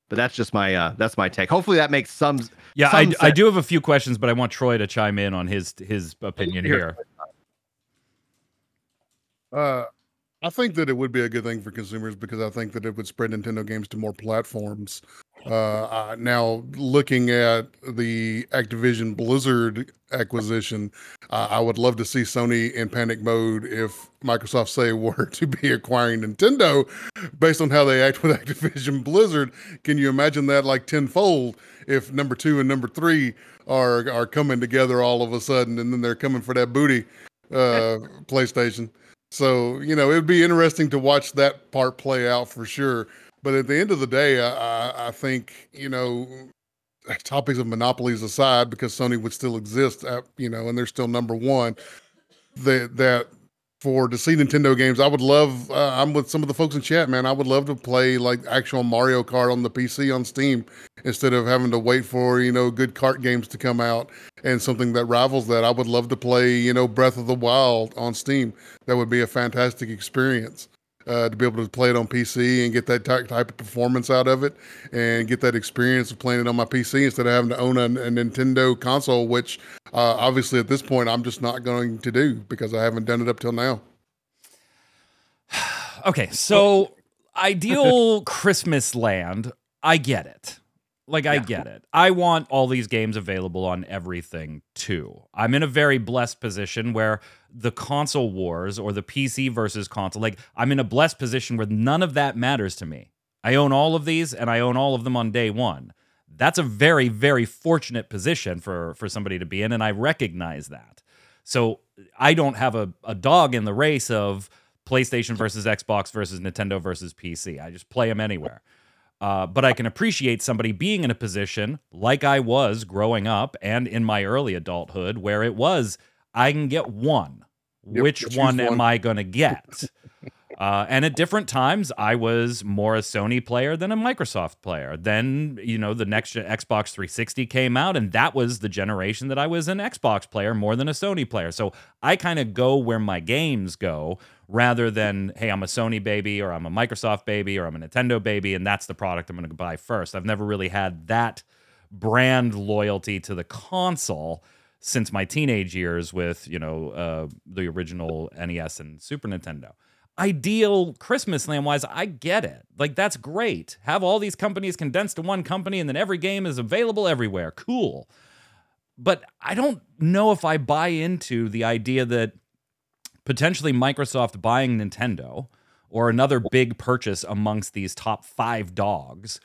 Speaker 3: But that's just my uh, that's my take. Hopefully that makes some
Speaker 1: Yeah,
Speaker 3: some
Speaker 1: I, I do have a few questions, but I want Troy to chime in on his his opinion
Speaker 3: Here.
Speaker 1: here.
Speaker 2: Uh, I think that it would be a good thing for consumers because I think that it would spread Nintendo games to more platforms. Uh, uh, now, looking at the Activision Blizzard acquisition, uh, I would love to see Sony in panic mode if Microsoft say were to be acquiring Nintendo, based on how they act with Activision Blizzard. Can you imagine that like tenfold if number two and number three are are coming together all of a sudden, and then they're coming for that booty uh, PlayStation? So you know, it'd be interesting to watch that part play out for sure. But at the end of the day, I, I, think you know, topics of monopolies aside, because Sony would still exist, at, you know, and they're still number one. That that for to see Nintendo games, I would love. Uh, I'm with some of the folks in chat, man. I would love to play like actual Mario Kart on the PC on Steam instead of having to wait for you know good kart games to come out and something that rivals that. I would love to play you know Breath of the Wild on Steam. That would be a fantastic experience. Uh, to be able to play it on PC and get that type, of performance out of it and get that experience of playing it on my PC instead of having to own a, a Nintendo console, which uh, obviously at this point I'm just not going to do because I haven't done it up till now.
Speaker 1: Okay, so ideal Christmas land, I get it. Like I get it. I want all these games available on everything too. I'm in a very blessed position where the console wars or the PC versus console, like I'm in a blessed position where none of that matters to me. I own all of these and I own all of them on day 1. That's a very very fortunate position for for somebody to be in and I recognize that. So I don't have a, a dog in the race of PlayStation versus Xbox versus Nintendo versus PC. I just play them anywhere. Uh, but I can appreciate somebody being in a position like I was growing up and in my early adulthood, where it was I can get one.
Speaker 2: Yep,
Speaker 1: Which
Speaker 2: choose
Speaker 1: one, am. I going to get? uh, and at different times, I was more a Sony player than a Microsoft player. Then, you know, the next gen- Xbox 360 came out, and that was the generation that I was an Xbox player more than a Sony player. So I kind of go where my games go rather than, hey, I'm a Sony baby or I'm a Microsoft baby or I'm a Nintendo baby, and that's the product I'm going to buy first. I've never really had that brand loyalty to the console since my teenage years with, you know, uh, the original NES and Super Nintendo ideal Christmas land wise, I get it. Like, that's great. Have all these companies condensed to one company and then every game is available everywhere. Cool. But I don't know if I buy into the idea that potentially Microsoft buying Nintendo or another big purchase amongst these top five dogs.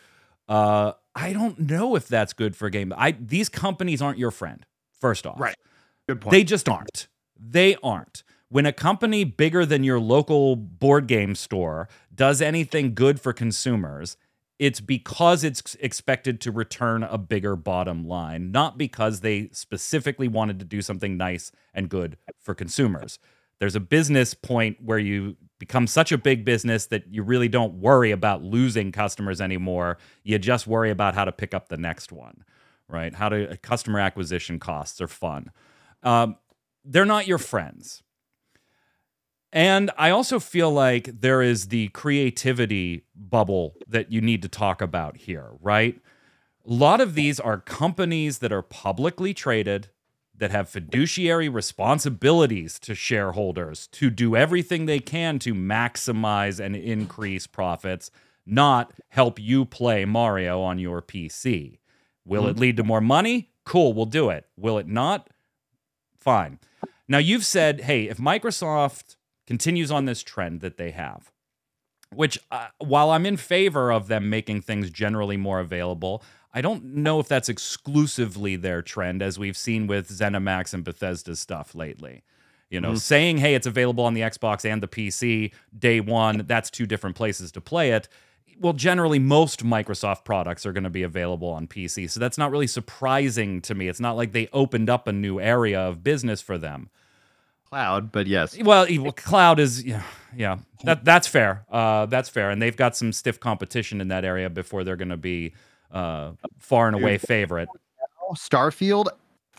Speaker 1: Uh, I don't know if that's good for a game. I these companies aren't your friend. First off,
Speaker 3: Right. Good point.
Speaker 1: they just aren't. They aren't. When a company bigger than your local board game store does anything good for consumers, it's because it's expected to return a bigger bottom line, not because they specifically wanted to do something nice and good for consumers. There's a business point where you become such a big business that you really don't worry about losing customers anymore. You just worry about how to pick up the next one, right? How to customer acquisition costs are fun. Um, they're not your friends. And I also feel like there is the creativity bubble that you need to talk about here, right? A lot of these are companies that are publicly traded, that have fiduciary responsibilities to shareholders to do everything they can to maximize and increase profits, not help you play Mario on your PC. Will it lead to more money? Cool, we'll do it. Will it not? Fine. Now, you've said, hey, if Microsoft continues on this trend that they have, which uh, while I'm in favor of them making things generally more available, I don't know if that's exclusively their trend, as we've seen with ZeniMax and Bethesda's stuff lately. You know, saying, hey, it's available on the Xbox and the PC day one, that's two different places to play it. Well, generally, most Microsoft products are going to be available on PC. So that's not really surprising to me. It's not like they opened up a new area of business for them.
Speaker 3: Cloud, but yes.
Speaker 1: Well, cloud is yeah, yeah. That that's fair. Uh, that's fair, and they've got some stiff competition in that area before they're going to be uh, far and away favorite.
Speaker 3: Starfield,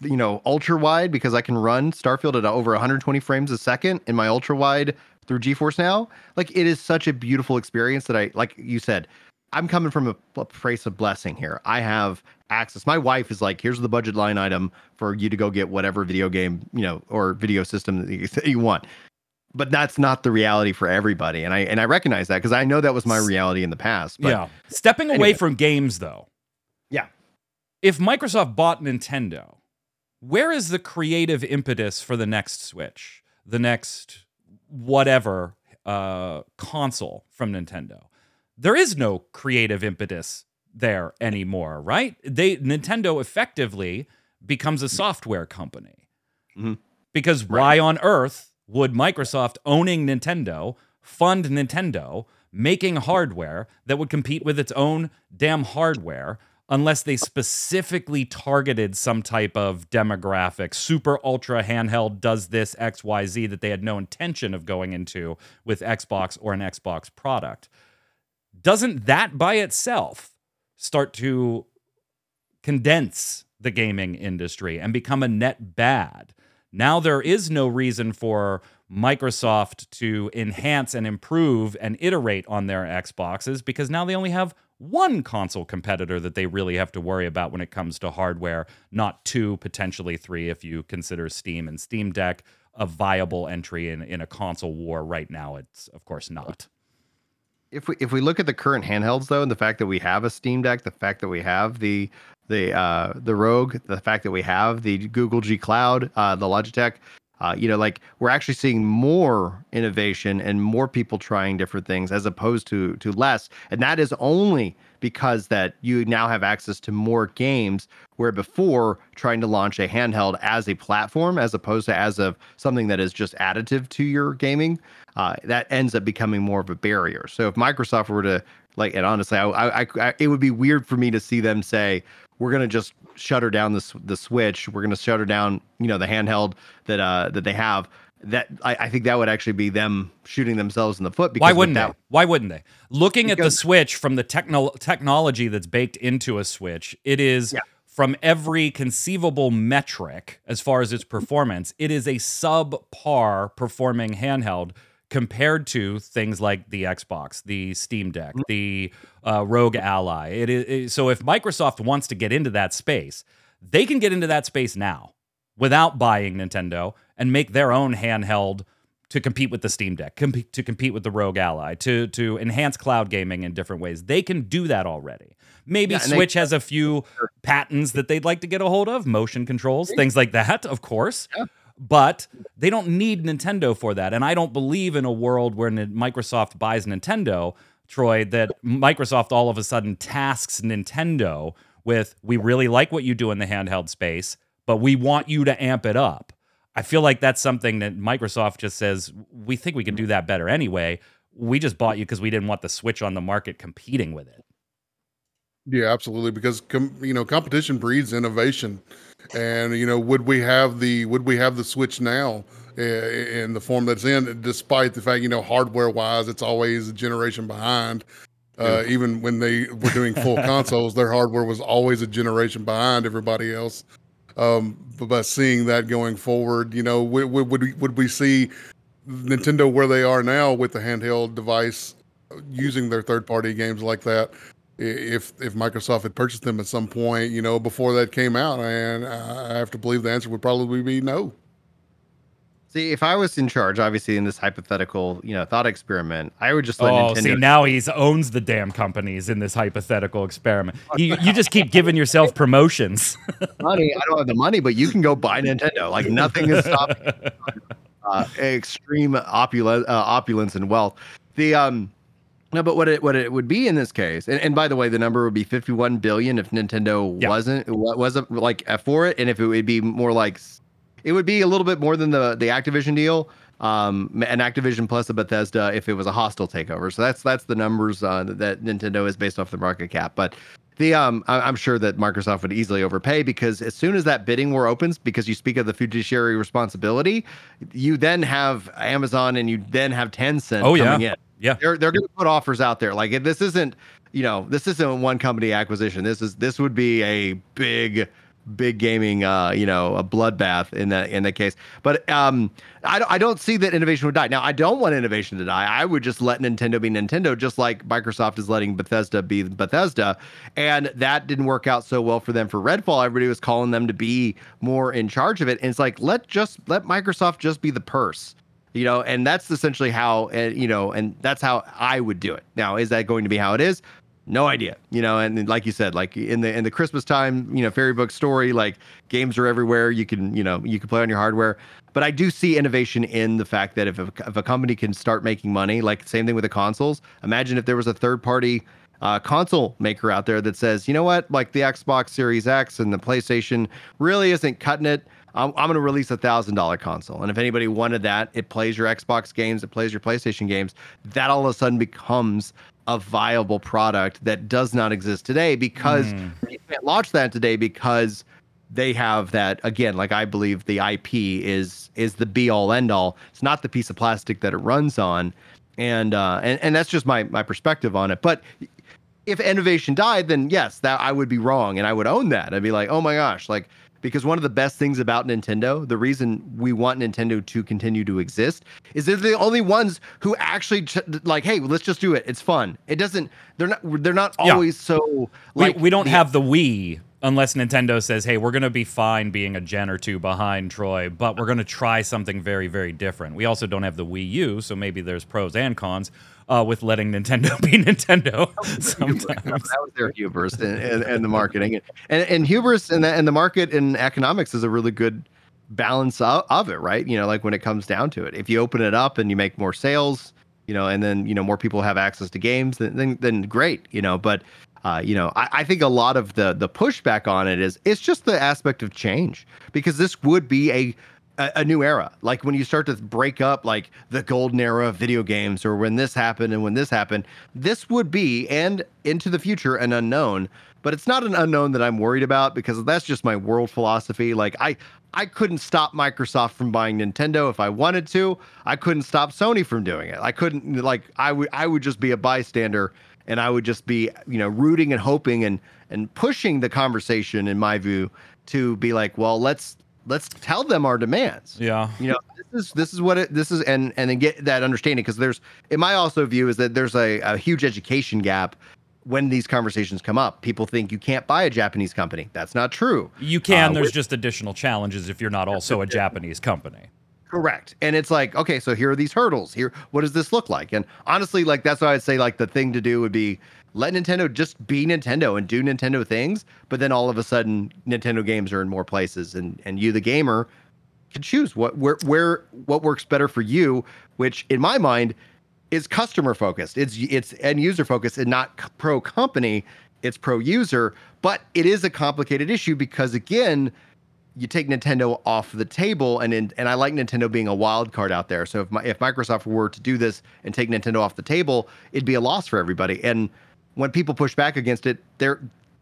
Speaker 3: you know, ultra wide because I can run Starfield at over 120 frames a second in my ultra wide through GeForce Now. Like it is such a beautiful experience that I like you said. I'm coming from a, place of blessing here. I have access. My wife is like, here's the budget line item for you to go get whatever video game, you know, or video system that you, that you want. But that's not the reality for everybody, and I and I recognize that because I know that was my reality in the past. But
Speaker 1: yeah, stepping away from games though.
Speaker 3: Yeah.
Speaker 1: If Microsoft bought Nintendo, where is the creative impetus for the next Switch, the next whatever uh, console from Nintendo? There is no creative impetus there anymore, right? They Nintendo effectively becomes a software company.
Speaker 3: Mhm.
Speaker 1: Because why on earth would Microsoft owning Nintendo fund Nintendo making hardware that would compete with its own damn hardware unless they specifically targeted some type of demographic super ultra handheld does this xyz that they had no intention of going into with Xbox or an Xbox product doesn't that by itself start to condense the gaming industry and become a net bad? Now there is no reason for Microsoft to enhance and improve and iterate on their Xboxes because now they only have one console competitor that they really have to worry about when it comes to hardware, not two, potentially three, if you consider Steam and Steam Deck a viable entry in, in a console war right now. It's, of course, not.
Speaker 3: If we if we look at the current handhelds though, and the fact that we have a Steam Deck, the fact that we have the the uh, the ROG, the fact that we have the Google G Cloud, uh, the Logitech, uh, you know, like we're actually seeing more innovation and more people trying different things as opposed to to less, and that is only because that you now have access to more games where before trying to launch a handheld as a platform as opposed to as of something that is just additive to your gaming uh, that ends up becoming more of a barrier. So if microsoft were to like and honestly I, I, I it would be weird for me to see them say we're going to just shutter down the, the switch we're going to shutter down you know the handheld that uh that they have that I, I, think that would actually be them shooting themselves in the foot.
Speaker 1: Because Why wouldn't that, they? Why wouldn't they? Looking at the Switch from the techno- technology that's baked into a Switch, it is yeah. from every conceivable metric as far as its performance, it is a subpar performing handheld compared to things like the Xbox, the Steam Deck, mm-hmm. the uh, ROG Ally. It is it, so if Microsoft wants to get into that space, they can get into that space now without buying Nintendo and make their own handheld to compete with the Steam Deck, comp- to compete with the ROG Ally, to to enhance cloud gaming in different ways. They can do that already. Maybe yeah, Switch they- has a few patents that they'd like to get a hold of, motion controls, things like that, of course. Yeah but they don't need Nintendo for that. And I don't believe in a world where Microsoft buys Nintendo, Troy, that Microsoft all of a sudden tasks Nintendo with, we really like what you do in the handheld space, but we want you to amp it up. I feel like that's something that Microsoft just says, we think we can do that better anyway. We just bought you because we didn't want the Switch on the market competing with it.
Speaker 2: Yeah, absolutely. Because com- you know, competition breeds innovation, and you know, would we have the would we have the Switch now in the form that's in, despite the fact you know, hardware wise, it's always a generation behind. Uh, even when they were doing full consoles, their hardware was always a generation behind everybody else. Um, but by seeing that going forward, you know, would, would, would, we, would we see Nintendo where they are now with the handheld device using their third party games like that? If if Microsoft had purchased them at some point, you know, before that came out, and I have to believe the answer would probably be no.
Speaker 3: See, if I was in charge, obviously in this hypothetical, you know, thought experiment, I would just let
Speaker 1: oh,
Speaker 3: Nintendo.
Speaker 1: see, now he owns the damn companies in this hypothetical experiment. You, you just keep giving yourself promotions.
Speaker 3: money, I don't have the money, but you can go buy Nintendo. Like nothing is stopping uh, extreme opulence, uh, opulence and wealth. The um, no, but what it what it would be in this case, and, and by the way, the number would be fifty one billion if Nintendo yeah. wasn't wasn't like for it, and if it would be more like, it would be a little bit more than the the Activision deal, um, and Activision plus a Bethesda if it was a hostile takeover. So that's that's the numbers uh, that Nintendo is based off the market cap, but. The um, I'm sure that Microsoft would easily overpay because as soon as that bidding war opens, because you speak of the fiduciary responsibility, you then have Amazon and you then have Tencent oh, coming yeah. in.
Speaker 1: Yeah,
Speaker 3: they're they're going to put offers out there. Like this isn't, you know, this isn't one company acquisition. This is this would be a big big gaming uh you know a bloodbath in that in that case. But um I, I don't see that innovation would die. Now i don't want innovation to die. I would just let nintendo be nintendo just like microsoft is letting bethesda be bethesda. And that didn't work out so well for them for redfall. Everybody was calling them to be more in charge of it. And it's like let just let microsoft just be the purse you know and that's essentially how uh, you know and that's how i would do it. Now is that going to be how it is? No idea you know and like you said like in the in the christmas time you know fairy book story like games are everywhere. You can you know you can play on your hardware. But i do see innovation in the fact that if a, if a company can start making money like same thing with the consoles. Imagine if there was a third party uh, console maker out there that says you know what? Like the xbox series x and the playstation really isn't cutting it I'm, I'm going to release a thousand dollar console. And if anybody wanted that, it plays your Xbox games, it plays your PlayStation games. That all of a sudden becomes a viable product that does not exist today because mm. you can't launch that today because they have that again like i believe the ip is is the be all end all it's not the piece of plastic that it runs on and uh and, and that's just my my perspective on it but if innovation died then yes that i would be wrong and i would own that i'd be like oh my gosh like because one of the best things about Nintendo, the reason we want Nintendo to continue to exist, is they're the only ones who actually ch- like, hey, let's just do it. It's fun. It doesn't. They're not. They're not
Speaker 1: Yeah.
Speaker 3: always so
Speaker 1: We,
Speaker 3: like.
Speaker 1: we don't
Speaker 3: the-
Speaker 1: have the Wii unless Nintendo says, "Hey, we're going to be fine being a gen or two behind Troy, but we're going to try something very, very different." We also don't have the Wii U, so maybe there's pros and cons uh, with letting Nintendo be Nintendo sometimes.
Speaker 3: that was their hubris and, and, the marketing and and hubris and the, and the market and economics is a really good balance of, of it right you know like when it comes down to it if you open it up and you make more sales you know and then you know more people have access to games then then, then great you know but uh, you know I, I think a lot of the the pushback on it is it's just the aspect of change because this would be a a, a new era. Like when you start to break up like the golden era of video games or when this happened and when this happened, this would be and into the future an unknown. But it's not an unknown that I'm worried about because that's just my world philosophy. Like I I couldn't stop Microsoft from buying Nintendo if I wanted to. I couldn't stop Sony from doing it. I couldn't like I would I would just be a bystander and I would just be, you know, rooting and hoping and and pushing the conversation in my view to be like, well, let's let's tell them our demands
Speaker 1: Yeah.
Speaker 3: you know this is this is what it this is and and then get that understanding because there's in my also view is that there's a, a huge education gap when these conversations come up people think you can't buy a japanese company that's not true
Speaker 1: You can.
Speaker 3: Uh,
Speaker 1: There's
Speaker 3: with-
Speaker 1: just additional challenges if you're not also a Japanese company.
Speaker 3: Correct. And it's like okay so here are these hurdles. Here what does this look like? And honestly like that's why i'd say like the thing to do would be let nintendo just be nintendo and do nintendo things but then all of a sudden nintendo games are in more places and and you the gamer can choose what where where what works better for you which in my mind is customer focused. It's it's end user focused and not pro company. It's pro user but it is a complicated issue because again you take Nintendo off the table, and in, and I like Nintendo being a wild card out there. So if my, if Microsoft were to do this and take Nintendo off the table, it'd be a loss for everybody. And when people push back against it, they're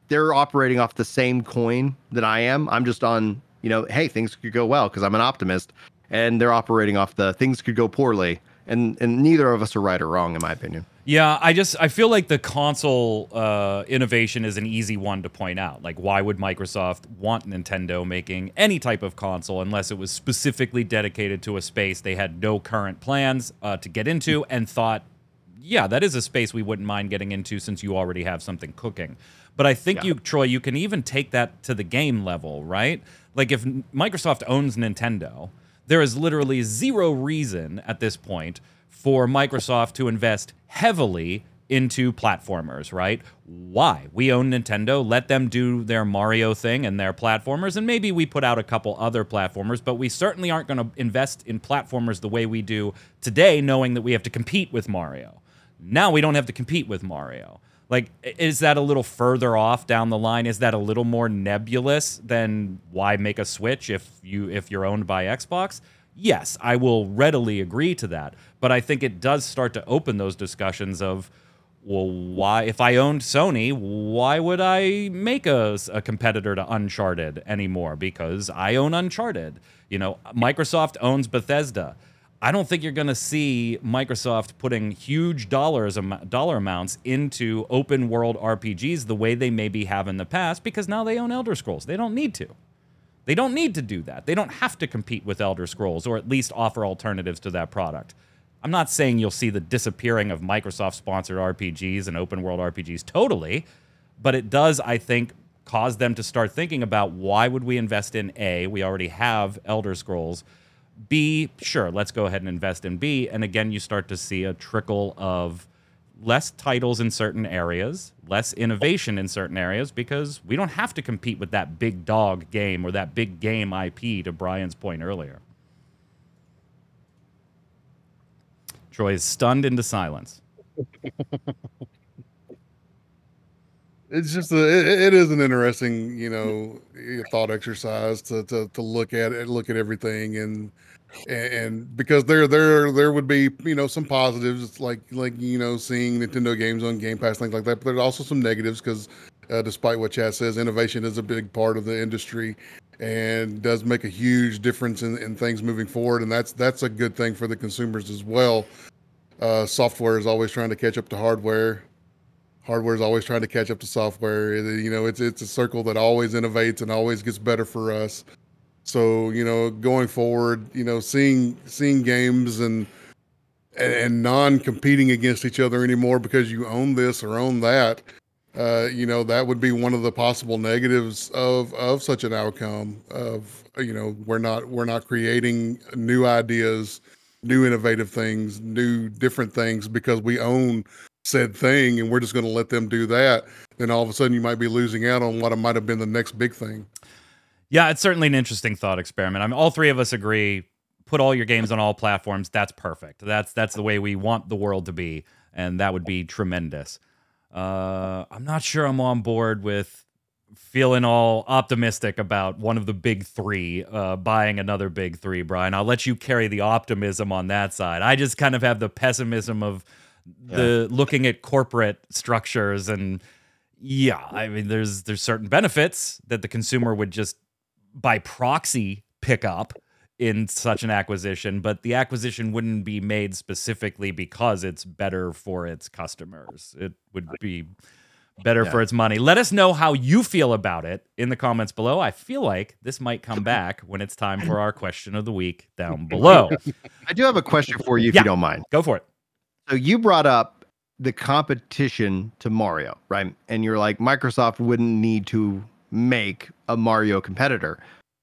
Speaker 3: they're operating off the same coin that I am. I'm just on, you know, hey, things could go well because I'm an optimist, and they're operating off the things could go poorly. And and neither of us are right or wrong, in my opinion.
Speaker 1: Yeah, I just I feel like the console uh, innovation is an easy one to point out. Like, why would Microsoft want Nintendo making any type of console unless it was specifically dedicated to a space they had no current plans uh, to get into and thought, yeah, that is a space we wouldn't mind getting into since you already have something cooking. But I think
Speaker 3: Yeah.
Speaker 1: you, Troy, you can even take that to the game level, right? Like if Microsoft owns Nintendo, there is literally zero reason at this point for Microsoft to invest heavily into platformers, right? Why? We own Nintendo, let them do their Mario thing and their platformers, and maybe we put out a couple other platformers, but we certainly aren't going to invest in platformers the way we do today, knowing that we have to compete with Mario. Now we don't have to compete with Mario. Like, is that a little further off down the line? Is that a little more nebulous than why make a Switch if you if you're owned by Xbox? Yes, I will readily agree to that. But I think it does start to open those discussions of, well, why if I owned Sony, why would I make a, a competitor to Uncharted anymore? Because I own Uncharted. You know, Microsoft owns Bethesda. I don't think you're going to see Microsoft putting huge dollars dollar amounts into open world RPGs the way they maybe have in the past because now they own Elder Scrolls. They don't need to. They don't need to do that. They don't have to compete with Elder Scrolls or at least offer alternatives to that product. I'm not saying you'll see the disappearing of Microsoft sponsored RPGs and open world RPGs totally, but it does, I think, cause them to start thinking about why would we invest in A, we already have Elder Scrolls. B, sure, let's go ahead and invest in B. And again, you start to see a trickle of less titles in certain areas, less innovation in certain areas, because we don't have to compete with that big dog game or that big game IP, to Brian's point earlier. Troy is stunned into silence.
Speaker 2: it's just a, it, it is an interesting you know thought exercise to, to to look at it look at everything and and because there there there would be you know some positives like like you know seeing Nintendo games on Game Pass things like that but there's also some negatives because uh, despite what Chad says innovation is a big part of the industry and does make a huge difference in, in things moving forward and that's that's a good thing for the consumers as well uh, software is always trying to catch up to hardware hardware is always trying to catch up to software. You know, it's it's a circle that always innovates and always gets better for us. So you know, going forward, you know, seeing seeing games and and, non competing against each other anymore because you own this or own that. Uh, you know, that would be one of the possible negatives of of such an outcome. Of you know, we're not we're not creating new ideas, new innovative things, new different things because we own said thing and we're just going to let them do that. Then all of a sudden, you might be losing out on what might have been the next big thing.
Speaker 1: Yeah, it's certainly an interesting thought experiment. I mean, all three of us agree. Put all your games on all platforms. That's perfect. That's that's the way we want the world to be, and that would be tremendous. Uh, I'm not sure I'm on board with feeling all optimistic about one of the big three uh, buying another big three, Brian. I'll let you carry the optimism on that side. I just kind of have the pessimism of the looking at corporate structures and yeah, I mean there's there's certain benefits that the consumer would just by proxy pick up in such an acquisition, but the acquisition wouldn't be made specifically because it's better for its customers. It would be better
Speaker 3: Yeah.
Speaker 1: for its money. Let us know how you feel about it in the comments below. I feel like this might come back when it's time for our question of the week down below.
Speaker 3: I do have a question for you if
Speaker 1: Yeah.
Speaker 3: you don't mind.
Speaker 1: Go for it.
Speaker 3: So you brought up the competition to Mario, right? And you're like, Microsoft wouldn't need to make a Mario competitor.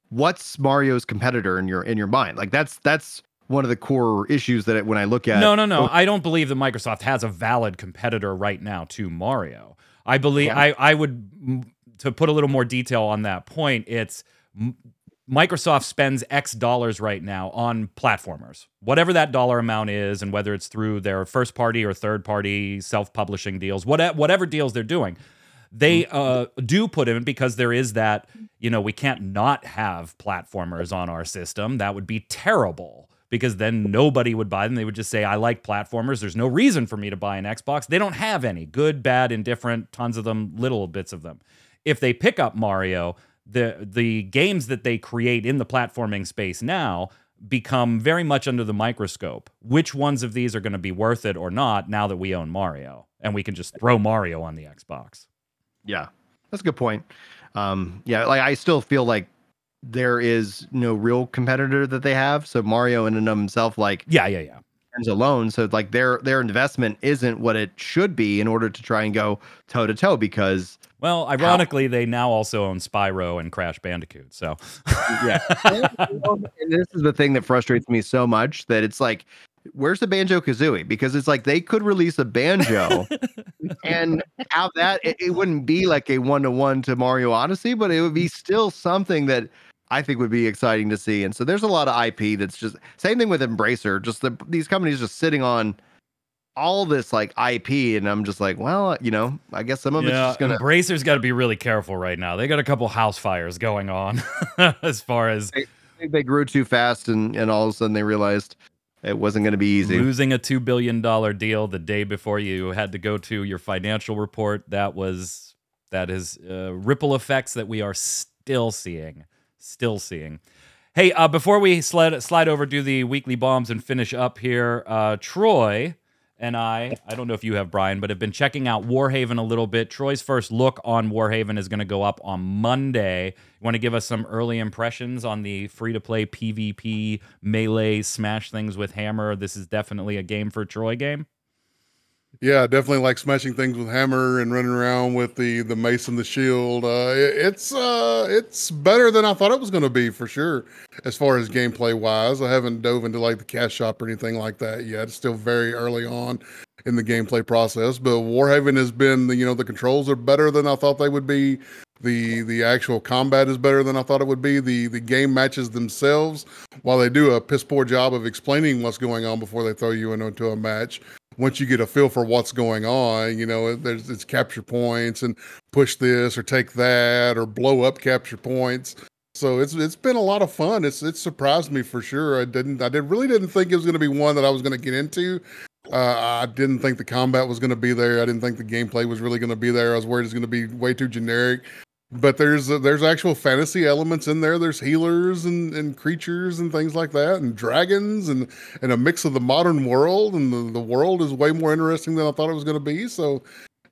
Speaker 3: What's Mario's competitor in your in your mind? Like that's that's one of the core issues that when I look at
Speaker 1: No, no, no. Oh. I don't believe that Microsoft has a valid competitor right now to Mario. I believe
Speaker 3: Yeah.
Speaker 1: I I would to put a little more detail on that point. It's Microsoft spends X dollars right now on platformers, whatever that dollar amount is, and whether it's through their first party or third party self publishing deals, whatever, whatever deals they're doing, they uh, do put in because there is that, you know, we can't not have platformers on our system. That would be terrible because then nobody would buy them. They would just say, I like platformers. There's no reason for me to buy an Xbox. They don't have any good, bad, indifferent, tons of them, little bits of them. If they pick up Mario, the the games that they create in the platforming space now become very much under the microscope. Which ones of these are going to be worth it or not now that we own Mario and we can just throw Mario on the Xbox?
Speaker 3: Yeah, that's a good point. Um, yeah, like I still feel like there is no real competitor that they have. So Mario in and of himself, like
Speaker 1: Yeah, yeah, yeah.
Speaker 3: stands alone. So like their their investment isn't what it should be in order to try and go toe to toe because
Speaker 1: Well, ironically, they now also own Spyro and Crash Bandicoot. So
Speaker 3: yeah. and this is the thing that frustrates me so much that it's like, where's the Banjo Kazooie? Because it's like they could release a banjo and have that. It, it wouldn't be like a one to one to Mario Odyssey, but it would be still something that I think would be exciting to see. And so there's a lot of IP that's just same thing with Embracer. Just the, these companies just sitting on all this like IP, and I'm just like, well, you know, I guess some of it's
Speaker 1: yeah,
Speaker 3: just gonna.
Speaker 1: Embracer's got to be really careful right now. They got a couple house fires going on as far as
Speaker 3: think they grew too fast, and and all of a sudden they realized it wasn't going to be easy.
Speaker 1: losing a two billion dollar deal the day before you had to go to your financial report. That was that is uh, ripple effects that we are still seeing, still seeing. Hey, uh, before we slide slide over do the weekly bombs and finish up here, uh, Troy and I, I don't know if you have Brian, but have been checking out Warhaven a little bit. Troy's first look on Warhaven is going to go up on Monday. You want to give us some early impressions on the free to play PvP melee smash things with hammer? This is definitely a game for Troy game.
Speaker 2: Yeah, definitely like smashing things with hammer and running around with the the mace and the shield. Uh, it- it's uh, it's better than I thought it was going to be for sure. As far as gameplay wise, I haven't dove into like the cash shop or anything like that yet. It's still very early on in the gameplay process. But Warhaven has been, the, you know, the controls are better than I thought they would be. The the actual combat is better than I thought it would be. The the game matches themselves, while they do a piss poor job of explaining what's going on before they throw you into a match once you get a feel for what's going on, you know, there's it's capture points and push this or take that or blow up capture points. So it's it's been a lot of fun. It's it surprised me for sure. I didn't I did really didn't think it was going to be one that I was going to get into. Uh, I didn't think the combat was going to be there. I didn't think the gameplay was really going to be there. I was worried it's going to be way too generic. But there's uh, there's actual fantasy elements in there. There's healers and, and creatures and things like that, and dragons and and a mix of the modern world. And the, the world is way more interesting than I thought it was going to be. So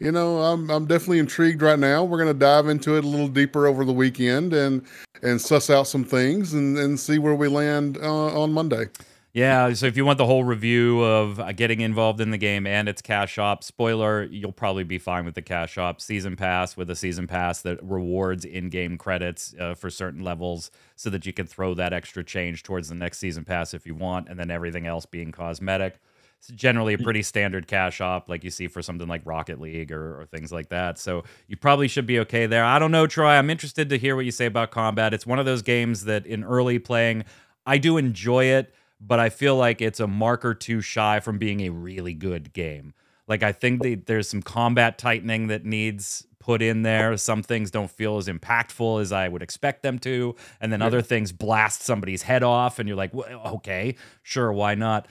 Speaker 2: you know, I'm I'm definitely intrigued right now. We're gonna dive into it a little deeper over the weekend and and suss out some things and and see where we land uh, on Monday.
Speaker 1: Yeah, so if you want the whole review of uh, getting involved in the game and its cash shop, spoiler, you'll probably be fine with the cash shop season pass with a season pass that rewards in-game credits uh, for certain levels so that you can throw that extra change towards the next season pass if you want and then everything else being cosmetic. It's generally a pretty standard cash shop like you see for something like Rocket League or, or things like that. So you probably should be okay there. I don't know, Troy. I'm interested to hear what you say about combat. It's one of those games that in early playing, I do enjoy it but I feel like it's a mark or two shy from being a really good game. Like I think they, there's some combat tightening that needs put in there. Some things don't feel as impactful as I would expect them to, and then yeah. other things blast somebody's head off, and you're like, well, okay, sure, why not?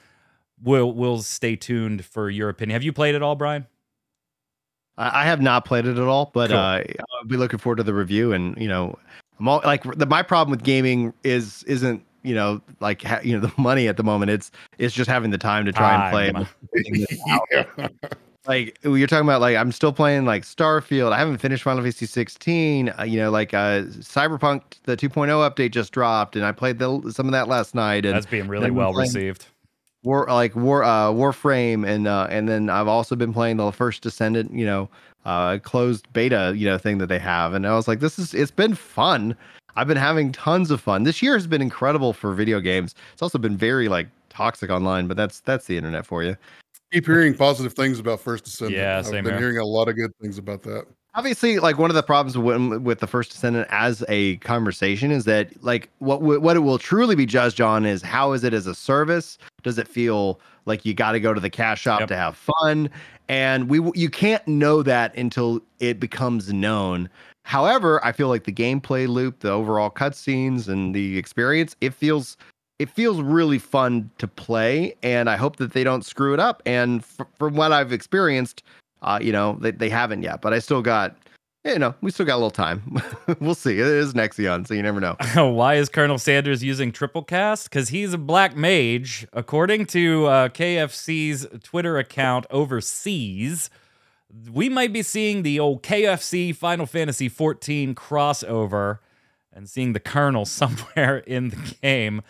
Speaker 1: We'll we'll stay tuned for your opinion. Have you played it all, Brian?
Speaker 3: I have not played it at all, but cool. uh, I'll be looking forward to the review. And you know, I'm all like the, my problem with gaming is isn't you know like ha- you know the money at the moment it's it's just having the time to try and play yeah. like you're talking about like i'm still playing like starfield. I haven't finished final fantasy 16 uh, you know like uh cyberpunk the 2.0 update just dropped and i played the, some of that last night and
Speaker 1: that's being really well received.
Speaker 3: War like war uh warframe and uh and then i've also been playing the first descendant you know uh closed beta you know thing that they have and i was like this is it's been fun I've been having tons of fun. This year has been incredible for video games. It's also been very like toxic online, but that's that's the internet for you.
Speaker 2: Keep hearing positive things about First Descendant.
Speaker 1: Yeah,
Speaker 2: I've been
Speaker 1: here.
Speaker 2: hearing a lot of good things about that.
Speaker 3: Obviously, like one of the problems with, with the First Descendant as a conversation is that like what what it will truly be judged on is how is it as a service? Does it feel like you got to go to the cash shop yep. to have fun? And we you can't know that until it becomes known. However, I feel like the gameplay loop, the overall cutscenes, and the experience, it feels it feels really fun to play, and I hope that they don't screw it up. And f- from what I've experienced, uh, you know, they, they haven't yet, but I still got, you know, we still got a little time. we'll see. It is Nexon, so you never know.
Speaker 1: Why is Colonel Sanders using triple cast? Because he's a black mage. According to uh, KFC's Twitter account overseas, we might be seeing the old KFC Final Fantasy 14 crossover and seeing the Colonel somewhere in the game.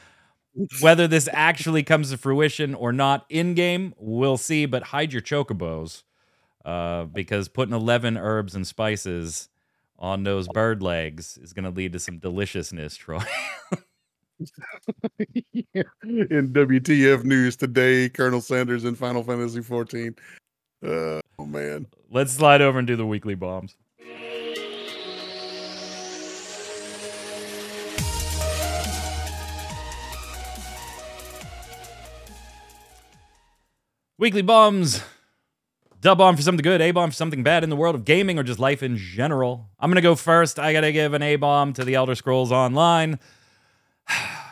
Speaker 1: Whether this actually comes to fruition or not in game, we'll see. But hide your chocobos uh, because putting 11 herbs and spices on those bird legs is going to lead to some deliciousness, Troy.
Speaker 2: In WTF news today, Colonel Sanders in Final Fantasy 14 uh, oh man.
Speaker 1: Let's slide over and do the weekly bombs. Weekly bombs. Dub bomb for something good, A bomb for something bad in the world of gaming or just life in general. I'm to go first. I got to give an A bomb to the Elder Scrolls Online.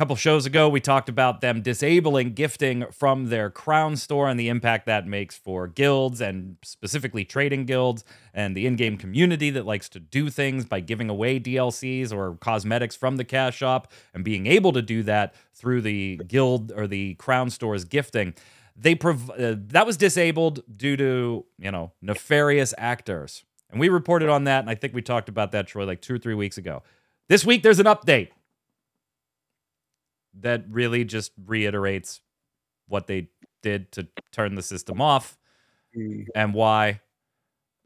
Speaker 1: couple shows ago, we talked about them disabling gifting from their crown store and the impact that makes for guilds and specifically trading guilds and the in game community that likes to do things by giving away DLCs or cosmetics from the cash shop and being able to do that through the guild or the crown store's gifting. They prov- uh, that was disabled due to, you know, nefarious actors. And we reported on that, and I think we talked about that, Troy, like two or three weeks ago. This week, there's an update that really just reiterates what they did to turn the system off mm. and why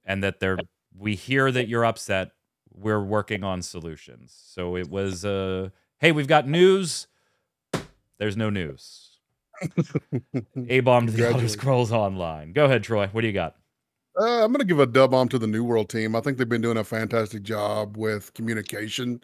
Speaker 1: and that they're we hear that you're upset we're working on solutions so it was uh hey we've got news there's no news a bomb to the Elder Scrolls Online. Go ahead, Troy. What do you got?
Speaker 2: Uh, I'm going to give a dub bomb to the New World team. I think they've been doing a fantastic job with communication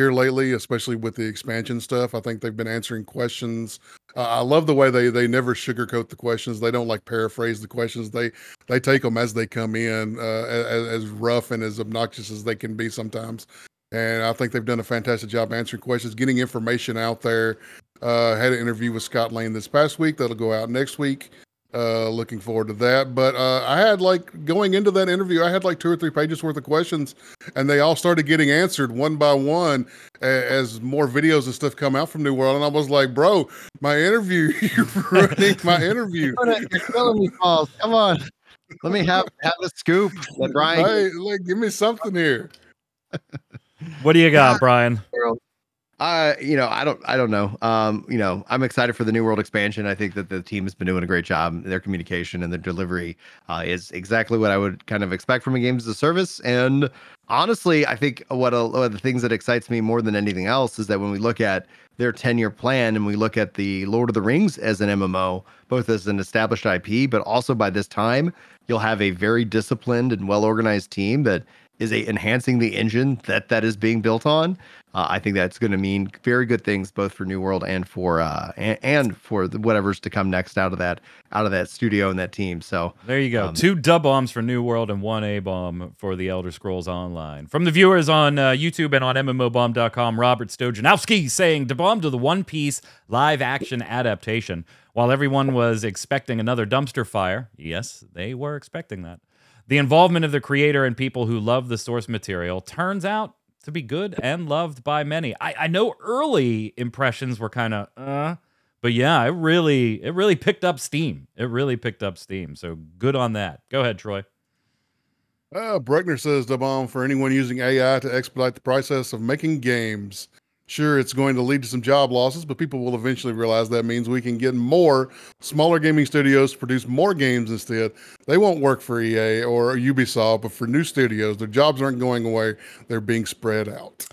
Speaker 2: here lately, especially with the expansion stuff. I think they've been answering questions. Uh, I love the way they they never sugarcoat the questions. They don't like paraphrase the questions. They they take them as they come in, uh, as, as rough and as obnoxious as they can be sometimes. And I think they've done a fantastic job answering questions, getting information out there. Uh, had an interview with Scott Lane this past week. That'll go out next week. Uh, looking forward to that. But uh, I had like going into that interview, I had like two or three pages worth of questions, and they all started getting answered one by one as more videos and stuff come out from New World. And I was like, bro, my interview, you're ruining my interview.
Speaker 3: You're killing me, Paul. Come on. Let me have have a scoop. Let Brian
Speaker 2: Hey, like, give me something here.
Speaker 1: What do you got, Brian?
Speaker 3: Uh, you know, I don't, I don't know. Um, you know, I'm excited for the New World expansion. I think that the team has been doing a great job. Their communication and their delivery uh, is exactly what I would kind of expect from a games as a service. And honestly, I think what one of the things that excites me more than anything else is that when we look at their 10 year plan and we look at the Lord of the Rings as an MMO, both as an established IP, but also by this time, you'll have a very disciplined and well organized team that is a, enhancing the engine that that is being built on. Uh, I think that's going to mean very good things both for New World and for uh and, and for the, whatever's to come next out of that out of that studio and that team. So
Speaker 1: There you go.
Speaker 3: Um,
Speaker 1: Two dub bombs for New World and one A bomb for the Elder Scrolls Online. From the viewers on uh, YouTube and on MMOBomb.com, Robert Stojanowski saying to bomb to the One Piece live action adaptation. While everyone was expecting another dumpster fire, yes, they were expecting that. The involvement of the creator and people who love the source material turns out to be good and loved by many. I, I know early impressions were kind of uh, but yeah, it really it really picked up steam. It really picked up steam. So good on that. Go ahead, Troy.
Speaker 2: Uh, says the bomb for anyone using AI to expedite the process of making games. Sure, it's going to lead to some job losses, but people will eventually realize that means we can get more smaller gaming studios to produce more games instead. They won't work for EA or Ubisoft, but for new studios, their jobs aren't going away, they're being spread out.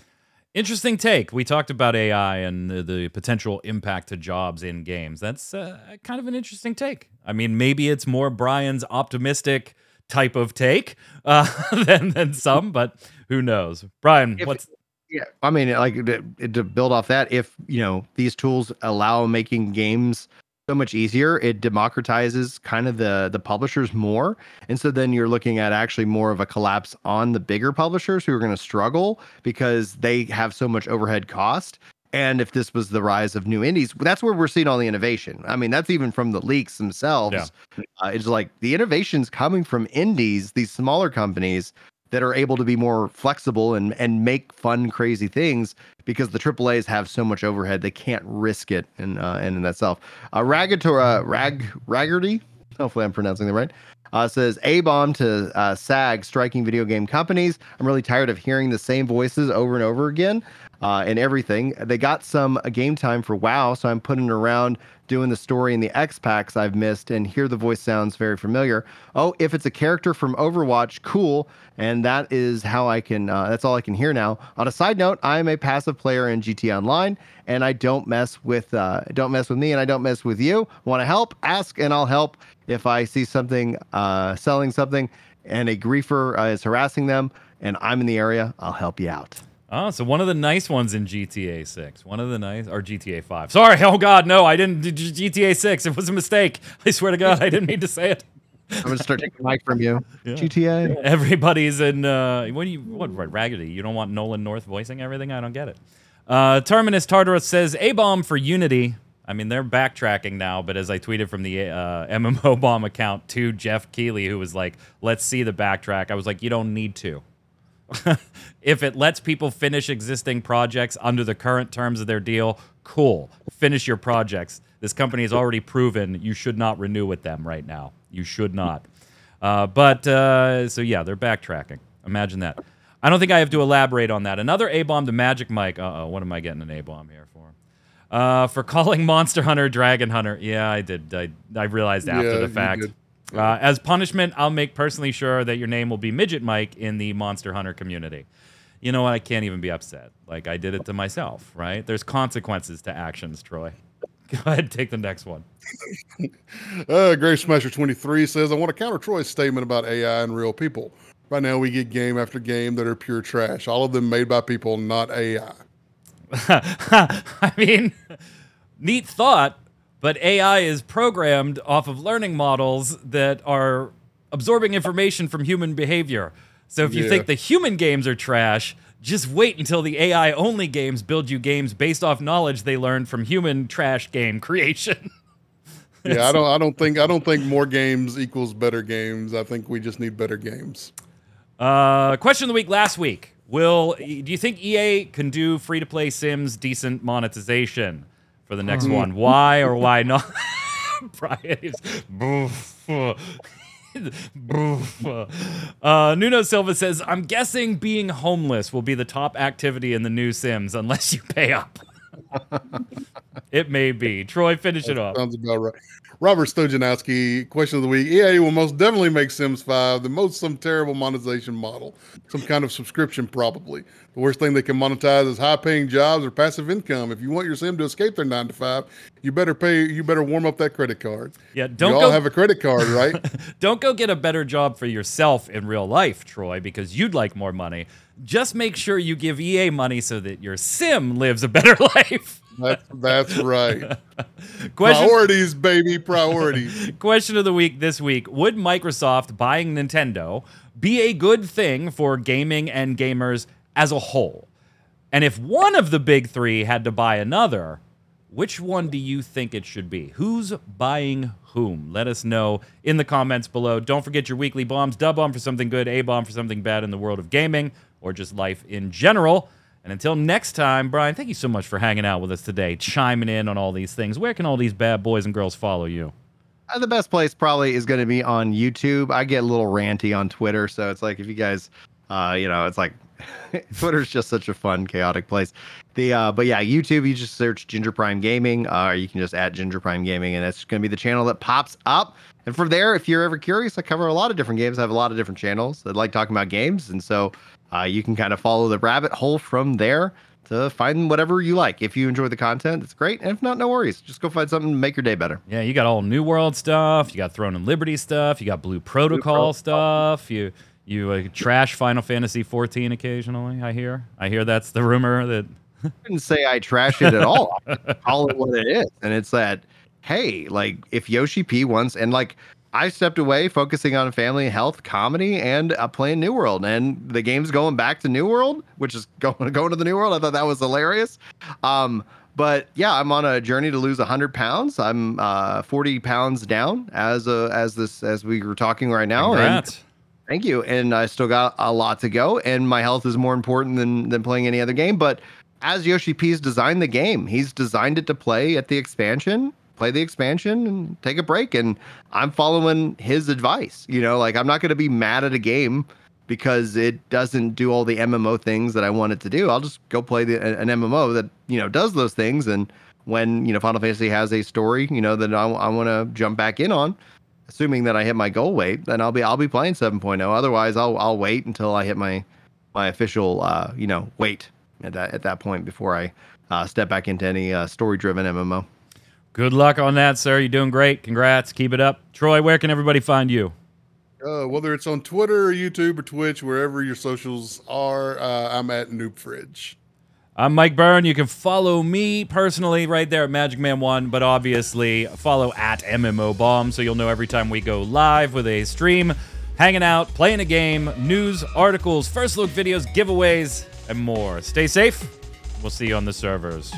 Speaker 1: Interesting take. We talked about AI and the, the potential impact to jobs in games. That's uh, kind of an interesting take. I mean, maybe it's more Brian's optimistic type of take uh, than than some, but who knows? Brian,
Speaker 3: If-
Speaker 1: what's
Speaker 3: yeah, I mean, like to, to build off that, if you know these tools allow making games so much easier, it democratizes kind of the the publishers more, and so then you're looking at actually more of a collapse on the bigger publishers who are going to struggle because they have so much overhead cost. And if this was the rise of new indies, that's where we're seeing all the innovation. I mean, that's even from the leaks themselves.
Speaker 1: Yeah.
Speaker 3: Uh, it's like the innovations coming from indies, these smaller companies that are able to be more flexible and and make fun, crazy things because the AAA's have so much overhead they can't risk it in uh, and in itself. Uh, Ragatora Rag Raggerty, hopefully I'm pronouncing that right. Uh, says a bomb to uh, SAG striking video game companies. I'm really tired of hearing the same voices over and over again uh, and everything. They got some uh, game time for WoW, so I'm putting around doing the story in the X packs I've missed, and here the voice sounds very familiar. Oh, if it's a character from Overwatch, cool. And that is how I can. Uh, that's all I can hear now. On a side note, I'm a passive player in GT Online, and I don't mess with uh, don't mess with me, and I don't mess with you. Want to help? Ask, and I'll help. If I see something uh, selling something, and a griefer uh, is harassing them, and I'm in the area, I'll help you out.
Speaker 1: Oh, so one of the nice ones in GTA 6. One of the nice or GTA 5. Sorry. Oh god, no, I didn't do GTA 6. It was a mistake. I swear to god, I didn't mean to say it.
Speaker 3: I'm gonna start taking the mic from you.
Speaker 1: Yeah.
Speaker 3: GTA.
Speaker 1: Everybody's in uh what do you what raggedy? You don't want Nolan North voicing everything? I don't get it. Uh Terminus Tartarus says A bomb for Unity. I mean, they're backtracking now, but as I tweeted from the uh, MMO bomb account to Geoff Keighley, who was like, let's see the backtrack, I was like, you don't need to. if it lets people finish existing projects under the current terms of their deal, cool. Finish your projects. This company has already proven you should not renew with them right now. You should not. Uh, but uh, so yeah, they're backtracking. Imagine that. I don't think I have to elaborate on that. Another A bomb to Magic Mike. Uh oh, what am I getting an A bomb here for? Uh, for calling Monster Hunter Dragon Hunter. Yeah, I did. I, I realized after
Speaker 2: Yeah,
Speaker 1: the fact. Uh, as punishment, I'll make personally sure that your name will be Midget Mike in the Monster Hunter community. You know what? I can't even be upset. Like I did it to myself, right? There's consequences to actions, Troy. Go ahead, take the next one.
Speaker 2: Uh, Grave Smasher 23 says, I want to counter Troy's statement about AI and real people. Right now, we get game after game that are pure trash, all of them made by people, not AI.
Speaker 1: I mean, neat thought, but AI is programmed off of learning models that are absorbing information from human behavior. So if you
Speaker 2: Yeah.
Speaker 1: think the human games are trash, just wait until the AI only games build you games based off knowledge they learned from human trash game creation.
Speaker 2: Yeah, I don't. I don't think. I don't think more games equals better games. I think we just need better games.
Speaker 1: Uh, question of the week last week. Will do you think EA can do free to play Sims decent monetization for the next one? Why or why not? Brian is uh, Nuno Silva says, I'm guessing being homeless will be the top activity in the new Sims unless you pay up. It may be. Troy, finish it off.
Speaker 2: Sounds about right. Robert Stojanowski, question of the week. EA will most definitely make Sims 5 the most some terrible monetization model, some kind of subscription, probably. The worst thing they can monetize is high paying jobs or passive income. If you want your Sim to escape their nine to five, you better pay, you better warm up that credit card.
Speaker 1: Yeah, don't
Speaker 2: you all
Speaker 1: go,
Speaker 2: have a credit card, right?
Speaker 1: don't go get a better job for yourself in real life, Troy, because you'd like more money. Just make sure you give EA money so that your Sim lives a better life.
Speaker 2: That's, that's right.
Speaker 1: Question,
Speaker 2: priorities, baby, priorities.
Speaker 1: question of the week this week Would Microsoft buying Nintendo be a good thing for gaming and gamers as a whole? And if one of the big three had to buy another, which one do you think it should be? Who's buying whom? Let us know in the comments below. Don't forget your weekly bombs. Dub bomb for something good, A bomb for something bad in the world of gaming or just life in general. And until next time, Brian, thank you so much for hanging out with us today, chiming in on all these things. Where can all these bad boys and girls follow you?
Speaker 3: Uh, the best place probably is going to be on YouTube. I get a little ranty on Twitter, so it's like if you guys, uh, you know, it's like Twitter's just such a fun, chaotic place. The uh, but yeah, YouTube, you just search Ginger Prime Gaming, uh, or you can just add Ginger Prime Gaming, and that's going to be the channel that pops up. And from there, if you're ever curious, I cover a lot of different games. I have a lot of different channels that like talking about games, and so uh, you can kind of follow the rabbit hole from there to find whatever you like. If you enjoy the content, it's great. And if not, no worries. Just go find something to make your day better.
Speaker 1: Yeah, you got all New World stuff. You got Throne and Liberty stuff. You got Blue Protocol, Blue Protocol. stuff. You you uh, trash Final Fantasy 14 occasionally. I hear. I hear that's the rumor that.
Speaker 3: I didn't say I trash it at all. call it what it is, and it's that. Hey, like if Yoshi P wants, and like I stepped away, focusing on family, health, comedy, and uh, playing New World. And the game's going back to New World, which is going going to the New World. I thought that was hilarious. Um, but yeah, I'm on a journey to lose 100 pounds. I'm uh, 40 pounds down as a, as this as we were talking right now.
Speaker 1: Congrats.
Speaker 3: And thank you. And I still got a lot to go. And my health is more important than than playing any other game. But as Yoshi P's designed the game, he's designed it to play at the expansion play the expansion and take a break. And I'm following his advice. You know, like I'm not going to be mad at a game because it doesn't do all the MMO things that I want it to do. I'll just go play the, an MMO that you know does those things. And when you know Final Fantasy has a story, you know that I, I want to jump back in on, assuming that I hit my goal weight, then I'll be I'll be playing 7.0. Otherwise, I'll I'll wait until I hit my my official uh, you know weight at that at that point before I uh, step back into any uh, story driven MMO.
Speaker 1: Good luck on that, sir. You're doing great. Congrats. Keep it up. Troy, where can everybody find you?
Speaker 2: Uh, whether it's on Twitter or YouTube or Twitch, wherever your socials are, uh, I'm at Noob Fridge.
Speaker 1: I'm Mike Byrne. You can follow me personally right there at Magic Man One, but obviously follow at MMO Bomb so you'll know every time we go live with a stream, hanging out, playing a game, news, articles, first look videos, giveaways, and more. Stay safe. We'll see you on the servers.